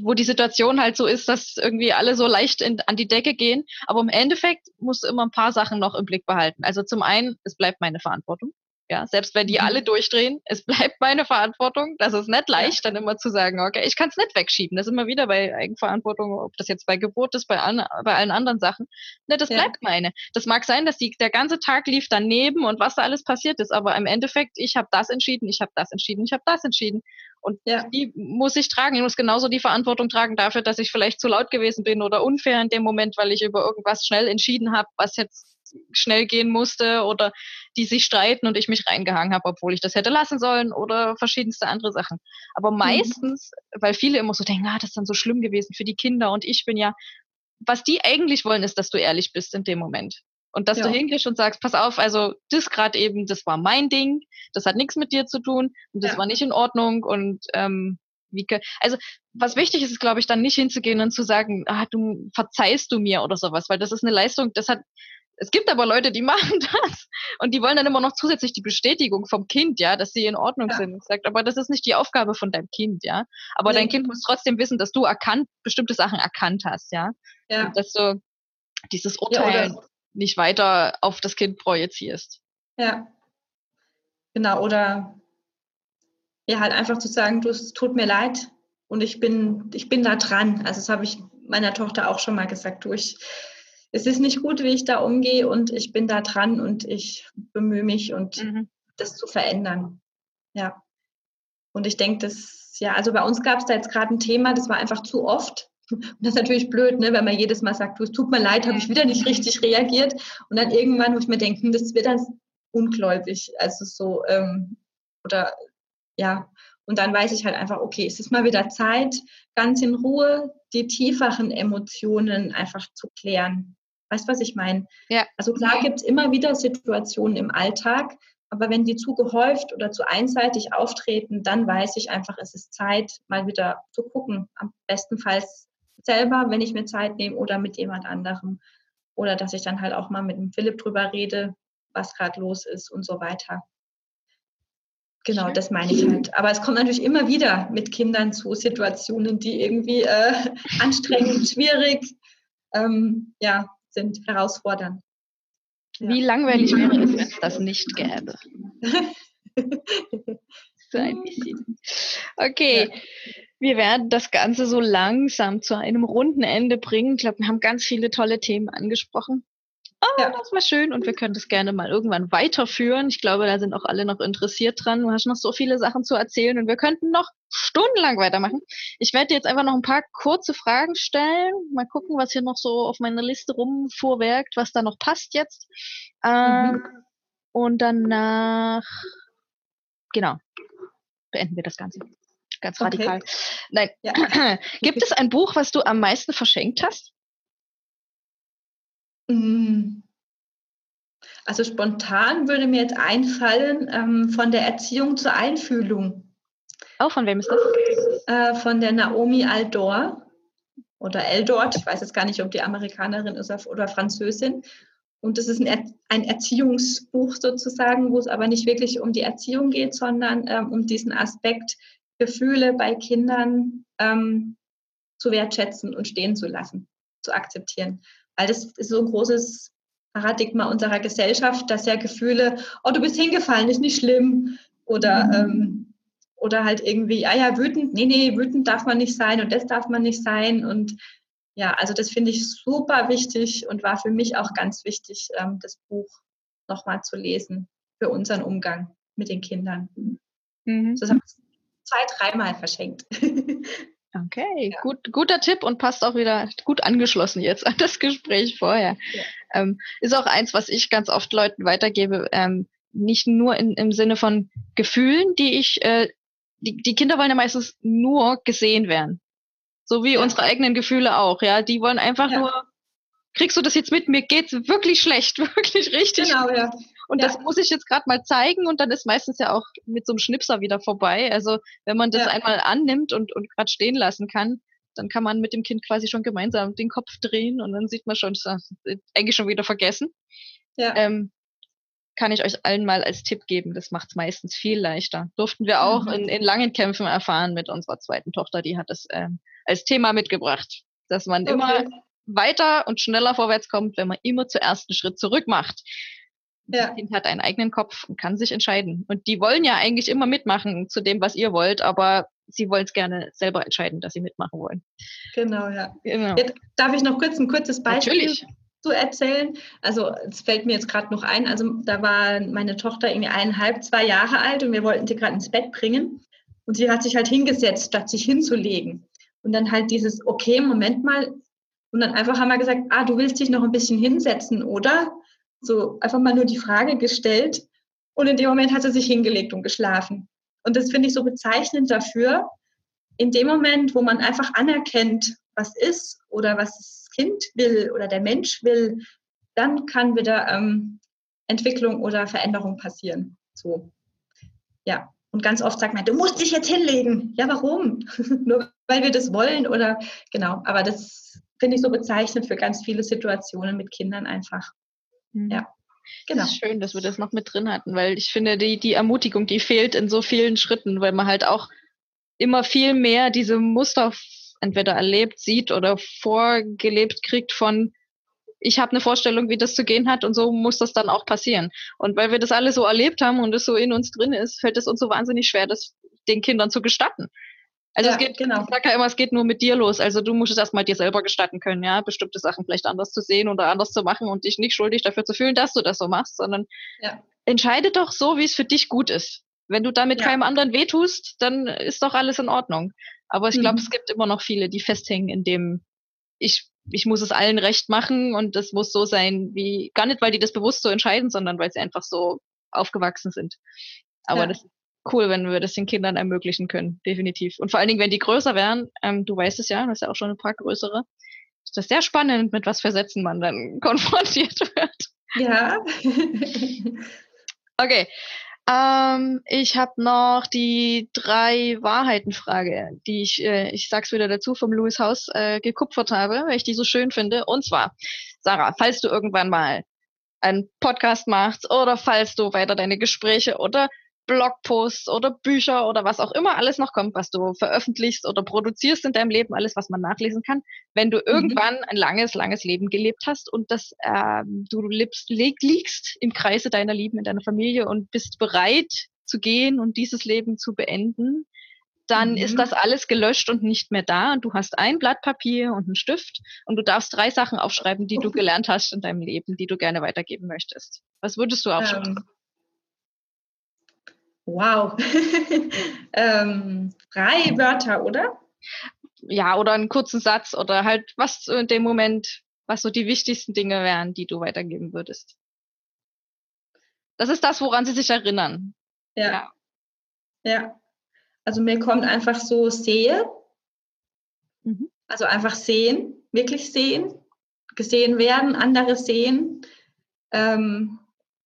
wo die Situation halt so ist, dass irgendwie alle so leicht in, an die Decke gehen. Aber im Endeffekt musst du immer ein paar Sachen noch im Blick behalten. Also zum einen, es bleibt meine Verantwortung. Ja, selbst wenn die mhm. alle durchdrehen, es bleibt meine Verantwortung. Das ist nicht leicht, dann immer zu sagen, okay, ich kann es nicht wegschieben. Das ist immer wieder bei Eigenverantwortung, ob das jetzt bei Geburt ist, bei, an, bei allen anderen Sachen. Ne, das ja. bleibt meine. Das mag sein, dass die, der ganze Tag lief daneben und was da alles passiert ist, aber im Endeffekt, ich habe das entschieden, ich habe das entschieden, ich habe das entschieden. Und ja. die muss ich tragen. Ich muss genauso die Verantwortung tragen dafür, dass ich vielleicht zu laut gewesen bin oder unfair in dem Moment, weil ich über irgendwas schnell entschieden habe, was jetzt schnell gehen musste oder die sich streiten und ich mich reingehangen habe, obwohl ich das hätte lassen sollen oder verschiedenste andere Sachen. Aber mhm. meistens, mhm. weil viele immer so denken, ah, das ist dann so schlimm gewesen für die Kinder und ich bin ja, was die eigentlich wollen, ist, dass du ehrlich bist in dem Moment. Und dass ja. du hingehst und sagst, pass auf, also das gerade eben, das war mein Ding, das hat nichts mit dir zu tun und das ja. war nicht in Ordnung und ähm, wie, also was wichtig ist, ist, glaube ich, dann nicht hinzugehen und zu sagen, ah, du verzeihst du mir oder sowas, weil das ist eine Leistung, das hat es gibt aber Leute, die machen das und die wollen dann immer noch zusätzlich die Bestätigung vom Kind, ja, dass sie in Ordnung ja. sind. Sagt, aber das ist nicht die Aufgabe von deinem Kind, ja. Aber nee. dein Kind muss trotzdem wissen, dass du erkannt, bestimmte Sachen erkannt hast, ja. ja. Und dass du dieses Urteil ja, nicht weiter auf das Kind projizierst. Ja. Genau, oder ja, halt einfach zu sagen, du, es tut mir leid und ich bin, ich bin da dran. Also das habe ich meiner Tochter auch schon mal gesagt, du, ich, es ist nicht gut, wie ich da umgehe und ich bin da dran und ich bemühe mich und mhm. das zu verändern. Ja. Und ich denke, das, ja, also bei uns gab es da jetzt gerade ein Thema, das war einfach zu oft. Und das ist natürlich blöd, ne, wenn man jedes Mal sagt, du, es tut mir leid, habe ich wieder nicht richtig reagiert. Und dann irgendwann muss ich mir denken, das wird dann ungläubig. Also so, ähm, oder ja, und dann weiß ich halt einfach, okay, es ist mal wieder Zeit, ganz in Ruhe die tieferen Emotionen einfach zu klären. Weißt du, was ich meine? Ja. Also klar gibt es immer wieder Situationen im Alltag, aber wenn die zu gehäuft oder zu einseitig auftreten, dann weiß ich einfach, es ist Zeit, mal wieder zu gucken. Am bestenfalls selber, wenn ich mir Zeit nehme oder mit jemand anderem. Oder dass ich dann halt auch mal mit dem Philipp drüber rede, was gerade los ist und so weiter. Genau, das meine ich halt. Aber es kommt natürlich immer wieder mit Kindern zu Situationen, die irgendwie äh, anstrengend, schwierig, ähm, ja, sind, herausfordern. Wie langweilig wäre es, wenn es das nicht gäbe? so ein bisschen. Okay, ja. wir werden das Ganze so langsam zu einem runden Ende bringen. Ich glaube, wir haben ganz viele tolle Themen angesprochen. Oh, ja. das war schön und wir können das gerne mal irgendwann weiterführen. Ich glaube, da sind auch alle noch interessiert dran. Du hast noch so viele Sachen zu erzählen und wir könnten noch stundenlang weitermachen. Ich werde dir jetzt einfach noch ein paar kurze Fragen stellen. Mal gucken, was hier noch so auf meiner Liste rumfuhrwerkt, was da noch passt jetzt. Ähm, mhm. Und danach, genau, beenden wir das Ganze. Ganz okay. radikal. Nein. Ja. Gibt es ein Buch, was du am meisten verschenkt hast? Mm. Also spontan würde mir jetzt einfallen ähm, von der Erziehung zur Einfühlung. Oh, von wem ist das? Äh, von der Naomi Aldor oder Eldort. Ich weiß jetzt gar nicht, ob die Amerikanerin ist oder Französin. Und das ist ein, er ein Erziehungsbuch sozusagen, wo es aber nicht wirklich um die Erziehung geht, sondern ähm, um diesen Aspekt, Gefühle bei Kindern ähm, zu wertschätzen und stehen zu lassen, zu akzeptieren. Weil das ist so ein großes Paradigma unserer Gesellschaft, dass ja Gefühle, oh, du bist hingefallen, ist nicht schlimm. Oder, mhm. ähm, oder halt irgendwie, ah ja, wütend, nee, nee, wütend darf man nicht sein und das darf man nicht sein. Und ja, also das finde ich super wichtig und war für mich auch ganz wichtig, ähm, das Buch nochmal zu lesen für unseren Umgang mit den Kindern. Mhm. Das habe ich zwei, dreimal verschenkt. Okay, ja. gut, guter Tipp und passt auch wieder gut angeschlossen jetzt an das Gespräch vorher. Ja. Ähm, ist auch eins, was ich ganz oft Leuten weitergebe, ähm, nicht nur in, im Sinne von Gefühlen, die ich, äh, die, die Kinder wollen ja meistens nur gesehen werden. So wie ja. unsere eigenen Gefühle auch, ja. Die wollen einfach nur, kriegst du das jetzt mit? Mir geht's wirklich schlecht, wirklich richtig. Genau, ja. Und ja. das muss ich jetzt gerade mal zeigen und dann ist meistens ja auch mit so einem Schnipser wieder vorbei. Also wenn man das ja. einmal annimmt und, und gerade stehen lassen kann, dann kann man mit dem Kind quasi schon gemeinsam den Kopf drehen und dann sieht man schon, das ist eigentlich schon wieder vergessen. Ja. Ähm, kann ich euch allen mal als Tipp geben. Das macht es meistens viel leichter. Durften wir auch mhm. in, in langen Kämpfen erfahren mit unserer zweiten Tochter, die hat das ähm, als Thema mitgebracht, dass man okay. immer weiter und schneller vorwärts kommt, wenn man immer zuerst einen Schritt zurück macht. Ja. Das Kind hat einen eigenen Kopf und kann sich entscheiden. Und die wollen ja eigentlich immer mitmachen zu dem, was ihr wollt, aber sie wollen es gerne selber entscheiden, dass sie mitmachen wollen. Genau, ja. Genau. Jetzt darf ich noch kurz ein kurzes Beispiel Natürlich. zu erzählen? Also es fällt mir jetzt gerade noch ein. Also da war meine Tochter irgendwie eineinhalb, zwei Jahre alt und wir wollten sie gerade ins Bett bringen. Und sie hat sich halt hingesetzt, statt sich hinzulegen. Und dann halt dieses, okay, Moment mal. Und dann einfach haben wir gesagt, ah, du willst dich noch ein bisschen hinsetzen, oder? So einfach mal nur die Frage gestellt und in dem Moment hat sie sich hingelegt und geschlafen. Und das finde ich so bezeichnend dafür, in dem Moment, wo man einfach anerkennt, was ist oder was das Kind will oder der Mensch will, dann kann wieder ähm, Entwicklung oder Veränderung passieren. So, ja. Und ganz oft sagt man, du musst dich jetzt hinlegen. Ja, warum? Nur weil wir das wollen oder genau. Aber das finde ich so bezeichnend für ganz viele Situationen mit Kindern einfach. Mhm. Ja. Genau. Das ist schön, dass wir das noch mit drin hatten, weil ich finde, die, die Ermutigung, die fehlt in so vielen Schritten, weil man halt auch immer viel mehr diese Muster entweder erlebt, sieht oder vorgelebt kriegt von, ich habe eine Vorstellung, wie das zu gehen hat und so muss das dann auch passieren. Und weil wir das alle so erlebt haben und es so in uns drin ist, fällt es uns so wahnsinnig schwer, das den Kindern zu gestatten. Also ja, es geht, genau. ich sage ja immer, es geht nur mit dir los. Also du musst es erstmal dir selber gestatten können, ja, bestimmte Sachen vielleicht anders zu sehen oder anders zu machen und dich nicht schuldig dafür zu fühlen, dass du das so machst, sondern ja. entscheide doch so, wie es für dich gut ist. Wenn du damit ja. keinem anderen wehtust, dann ist doch alles in Ordnung. Aber ich glaube, mhm. es gibt immer noch viele, die festhängen in dem, ich, ich muss es allen recht machen und das muss so sein, wie, gar nicht, weil die das bewusst so entscheiden, sondern weil sie einfach so aufgewachsen sind. Aber das cool, wenn wir das den Kindern ermöglichen können, definitiv. Und vor allen Dingen, wenn die größer wären, ähm, du weißt es ja, das ist ja auch schon ein paar größere, ist das sehr spannend, mit was für Sätzen man dann konfrontiert wird. Ja. okay. Ähm, ich habe noch die drei Wahrheiten-Frage, die ich, äh, ich sag's wieder dazu, vom Louis Haus äh, gekupfert habe, weil ich die so schön finde. Und zwar, Sarah, falls du irgendwann mal einen Podcast machst oder falls du weiter deine Gespräche oder Blogposts oder Bücher oder was auch immer alles noch kommt, was du veröffentlichst oder produzierst in deinem Leben, alles, was man nachlesen kann, wenn du mhm. irgendwann ein langes, langes Leben gelebt hast und das ähm, du lebst, liegst im Kreise deiner Lieben, in deiner Familie und bist bereit zu gehen und dieses Leben zu beenden, dann mhm. ist das alles gelöscht und nicht mehr da und du hast ein Blatt Papier und einen Stift und du darfst drei Sachen aufschreiben, die du gelernt hast in deinem Leben, die du gerne weitergeben möchtest. Was würdest du aufschreiben? Wow. ähm, drei Wörter, oder? Ja, oder einen kurzen Satz oder halt was in dem Moment, was so die wichtigsten Dinge wären, die du weitergeben würdest. Das ist das, woran sie sich erinnern. Ja. Ja. ja. Also mir kommt einfach so sehe. Mhm. Also einfach sehen, wirklich sehen, gesehen werden, andere sehen. Ähm,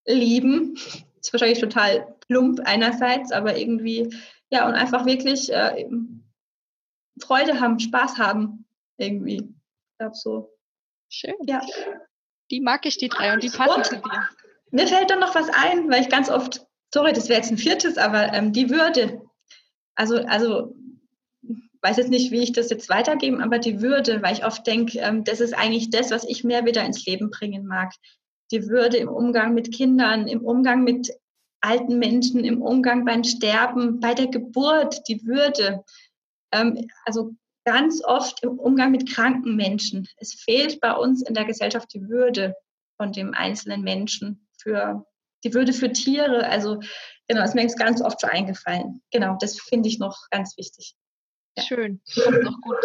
lieben. Ist wahrscheinlich total plump einerseits, aber irgendwie, ja, und einfach wirklich äh, Freude haben, Spaß haben, irgendwie. Ich glaube so. Schön. Ja. Die mag ich, die drei, und die passen und, zu dir. Mir fällt dann noch was ein, weil ich ganz oft, sorry, das wäre jetzt ein viertes, aber ähm, die Würde. Also, also weiß jetzt nicht, wie ich das jetzt weitergeben, aber die Würde, weil ich oft denke, ähm, das ist eigentlich das, was ich mehr wieder ins Leben bringen mag. Die Würde im Umgang mit Kindern, im Umgang mit alten Menschen, im Umgang beim Sterben, bei der Geburt, die Würde. Ähm, also ganz oft im Umgang mit kranken Menschen. Es fehlt bei uns in der Gesellschaft die Würde von dem einzelnen Menschen für die Würde für Tiere. Also genau, ist mir jetzt ganz oft so eingefallen. Genau, das finde ich noch ganz wichtig. Ja. Schön. Passt auch gut.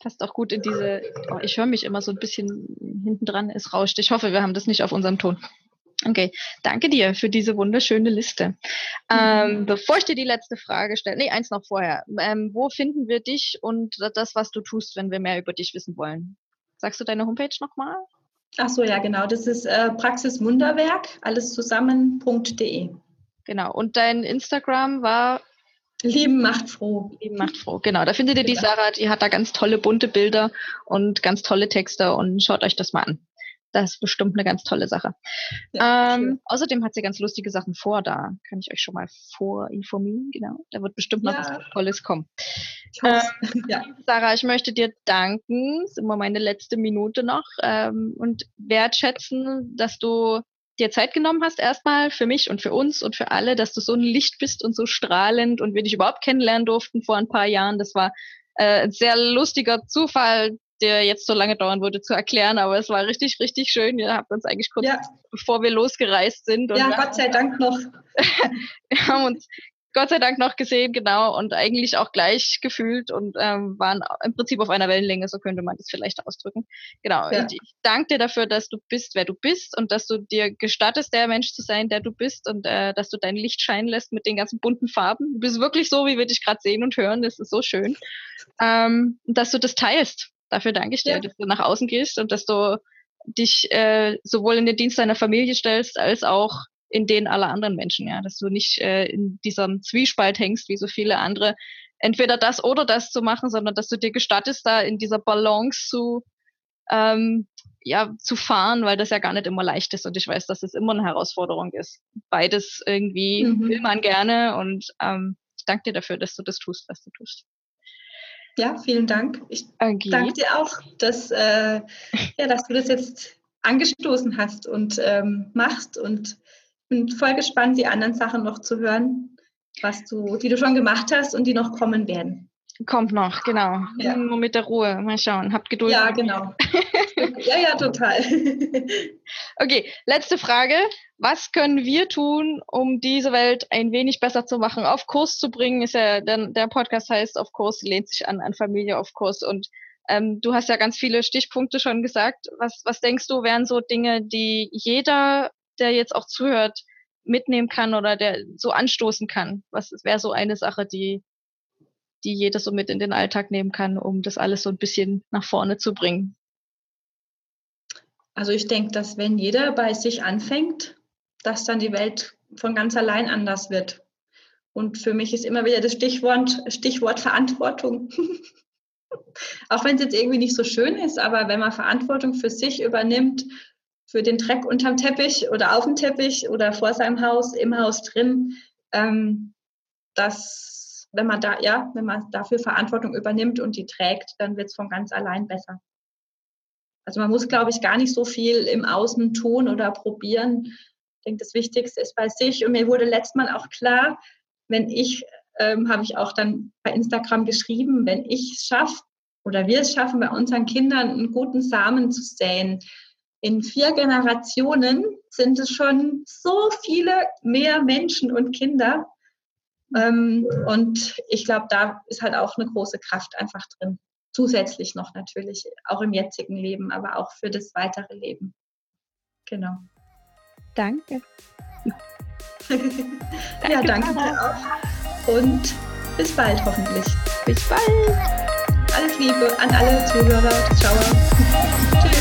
Passt auch gut in diese. Oh, ich höre mich immer so ein bisschen hinten dran. Es rauscht. Ich hoffe, wir haben das nicht auf unserem Ton. Okay, danke dir für diese wunderschöne Liste. Ähm, mhm. bevor ich dir die letzte Frage stelle, nee, eins noch vorher. Ähm, wo finden wir dich und das, was du tust, wenn wir mehr über dich wissen wollen? Sagst du deine Homepage nochmal? Ach so, ja, genau. Das ist äh, Praxiswunderwerk, alles zusammen.de. Genau. Und dein Instagram war? Lieben macht froh. Lieben macht froh, genau. Da findet ihr die genau. Sarah, die hat da ganz tolle bunte Bilder und ganz tolle Texte und schaut euch das mal an. Das ist bestimmt eine ganz tolle Sache. Ja, ähm, außerdem hat sie ganz lustige Sachen vor, da kann ich euch schon mal vorinformieren. Genau, da wird bestimmt noch ja. was Tolles kommen. Ähm, ja. Sarah, ich möchte dir danken, das ist immer meine letzte Minute noch, ähm, und wertschätzen, dass du dir Zeit genommen hast, erstmal für mich und für uns und für alle, dass du so ein Licht bist und so strahlend und wir dich überhaupt kennenlernen durften vor ein paar Jahren. Das war äh, ein sehr lustiger Zufall, der jetzt so lange dauern würde zu erklären, aber es war richtig, richtig schön. Ihr habt uns eigentlich kurz, ja. bevor wir losgereist sind. ja, Gott sei Dank noch. wir haben uns Gott sei Dank noch gesehen, genau, und eigentlich auch gleich gefühlt und ähm, waren im Prinzip auf einer Wellenlänge, so könnte man das vielleicht ausdrücken. Genau. Ja. Ich, ich danke dir dafür, dass du bist, wer du bist und dass du dir gestattest, der Mensch zu sein, der du bist und äh, dass du dein Licht scheinen lässt mit den ganzen bunten Farben. Du bist wirklich so, wie wir dich gerade sehen und hören. Das ist so schön. Ähm, dass du das teilst. Dafür danke ich dir, ja. dass du nach außen gehst und dass du dich äh, sowohl in den Dienst deiner Familie stellst, als auch in den aller anderen Menschen, ja, dass du nicht äh, in diesem Zwiespalt hängst, wie so viele andere, entweder das oder das zu machen, sondern dass du dir gestattest, da in dieser Balance zu, ähm, ja, zu fahren, weil das ja gar nicht immer leicht ist und ich weiß, dass es immer eine Herausforderung ist. Beides irgendwie mhm. will man gerne und ähm, ich danke dir dafür, dass du das tust, was du tust. Ja, vielen Dank. Ich okay. danke dir auch, dass, äh, ja, dass du das jetzt angestoßen hast und ähm, machst und bin voll gespannt, die anderen Sachen noch zu hören, was du, die du schon gemacht hast und die noch kommen werden. Kommt noch, genau. Ja. Nur mit der Ruhe. Mal schauen. Habt Geduld. Ja, genau. ja, ja, total. okay, letzte Frage. Was können wir tun, um diese Welt ein wenig besser zu machen? Auf Kurs zu bringen, ist ja, der, der Podcast heißt Auf Kurs, lehnt sich an, an Familie auf Kurs. Und ähm, du hast ja ganz viele Stichpunkte schon gesagt. Was, was denkst du, wären so Dinge, die jeder der jetzt auch zuhört, mitnehmen kann oder der so anstoßen kann? Was wäre so eine Sache, die, die jeder so mit in den Alltag nehmen kann, um das alles so ein bisschen nach vorne zu bringen? Also ich denke, dass wenn jeder bei sich anfängt, dass dann die Welt von ganz allein anders wird. Und für mich ist immer wieder das Stichwort, Stichwort Verantwortung. Auch wenn es jetzt irgendwie nicht so schön ist, aber wenn man Verantwortung für sich übernimmt für den Dreck unterm Teppich oder auf dem Teppich oder vor seinem Haus, im Haus drin, ähm, dass wenn man da, ja, wenn man dafür Verantwortung übernimmt und die trägt, dann wird es von ganz allein besser. Also man muss, glaube ich, gar nicht so viel im Außen tun oder probieren. Ich denke, das Wichtigste ist bei sich. Und mir wurde letztes Mal auch klar, wenn ich, ähm, habe ich auch dann bei Instagram geschrieben, wenn ich es schaffe oder wir es schaffen, bei unseren Kindern einen guten Samen zu säen, in vier Generationen sind es schon so viele mehr Menschen und Kinder. Ähm, und ich glaube, da ist halt auch eine große Kraft einfach drin. Zusätzlich noch natürlich, auch im jetzigen Leben, aber auch für das weitere Leben. Genau. Danke. ja, danke dir auch. Und bis bald hoffentlich. Bis bald. Alles Liebe an alle Zuhörer, Zuschauer. Tschüss.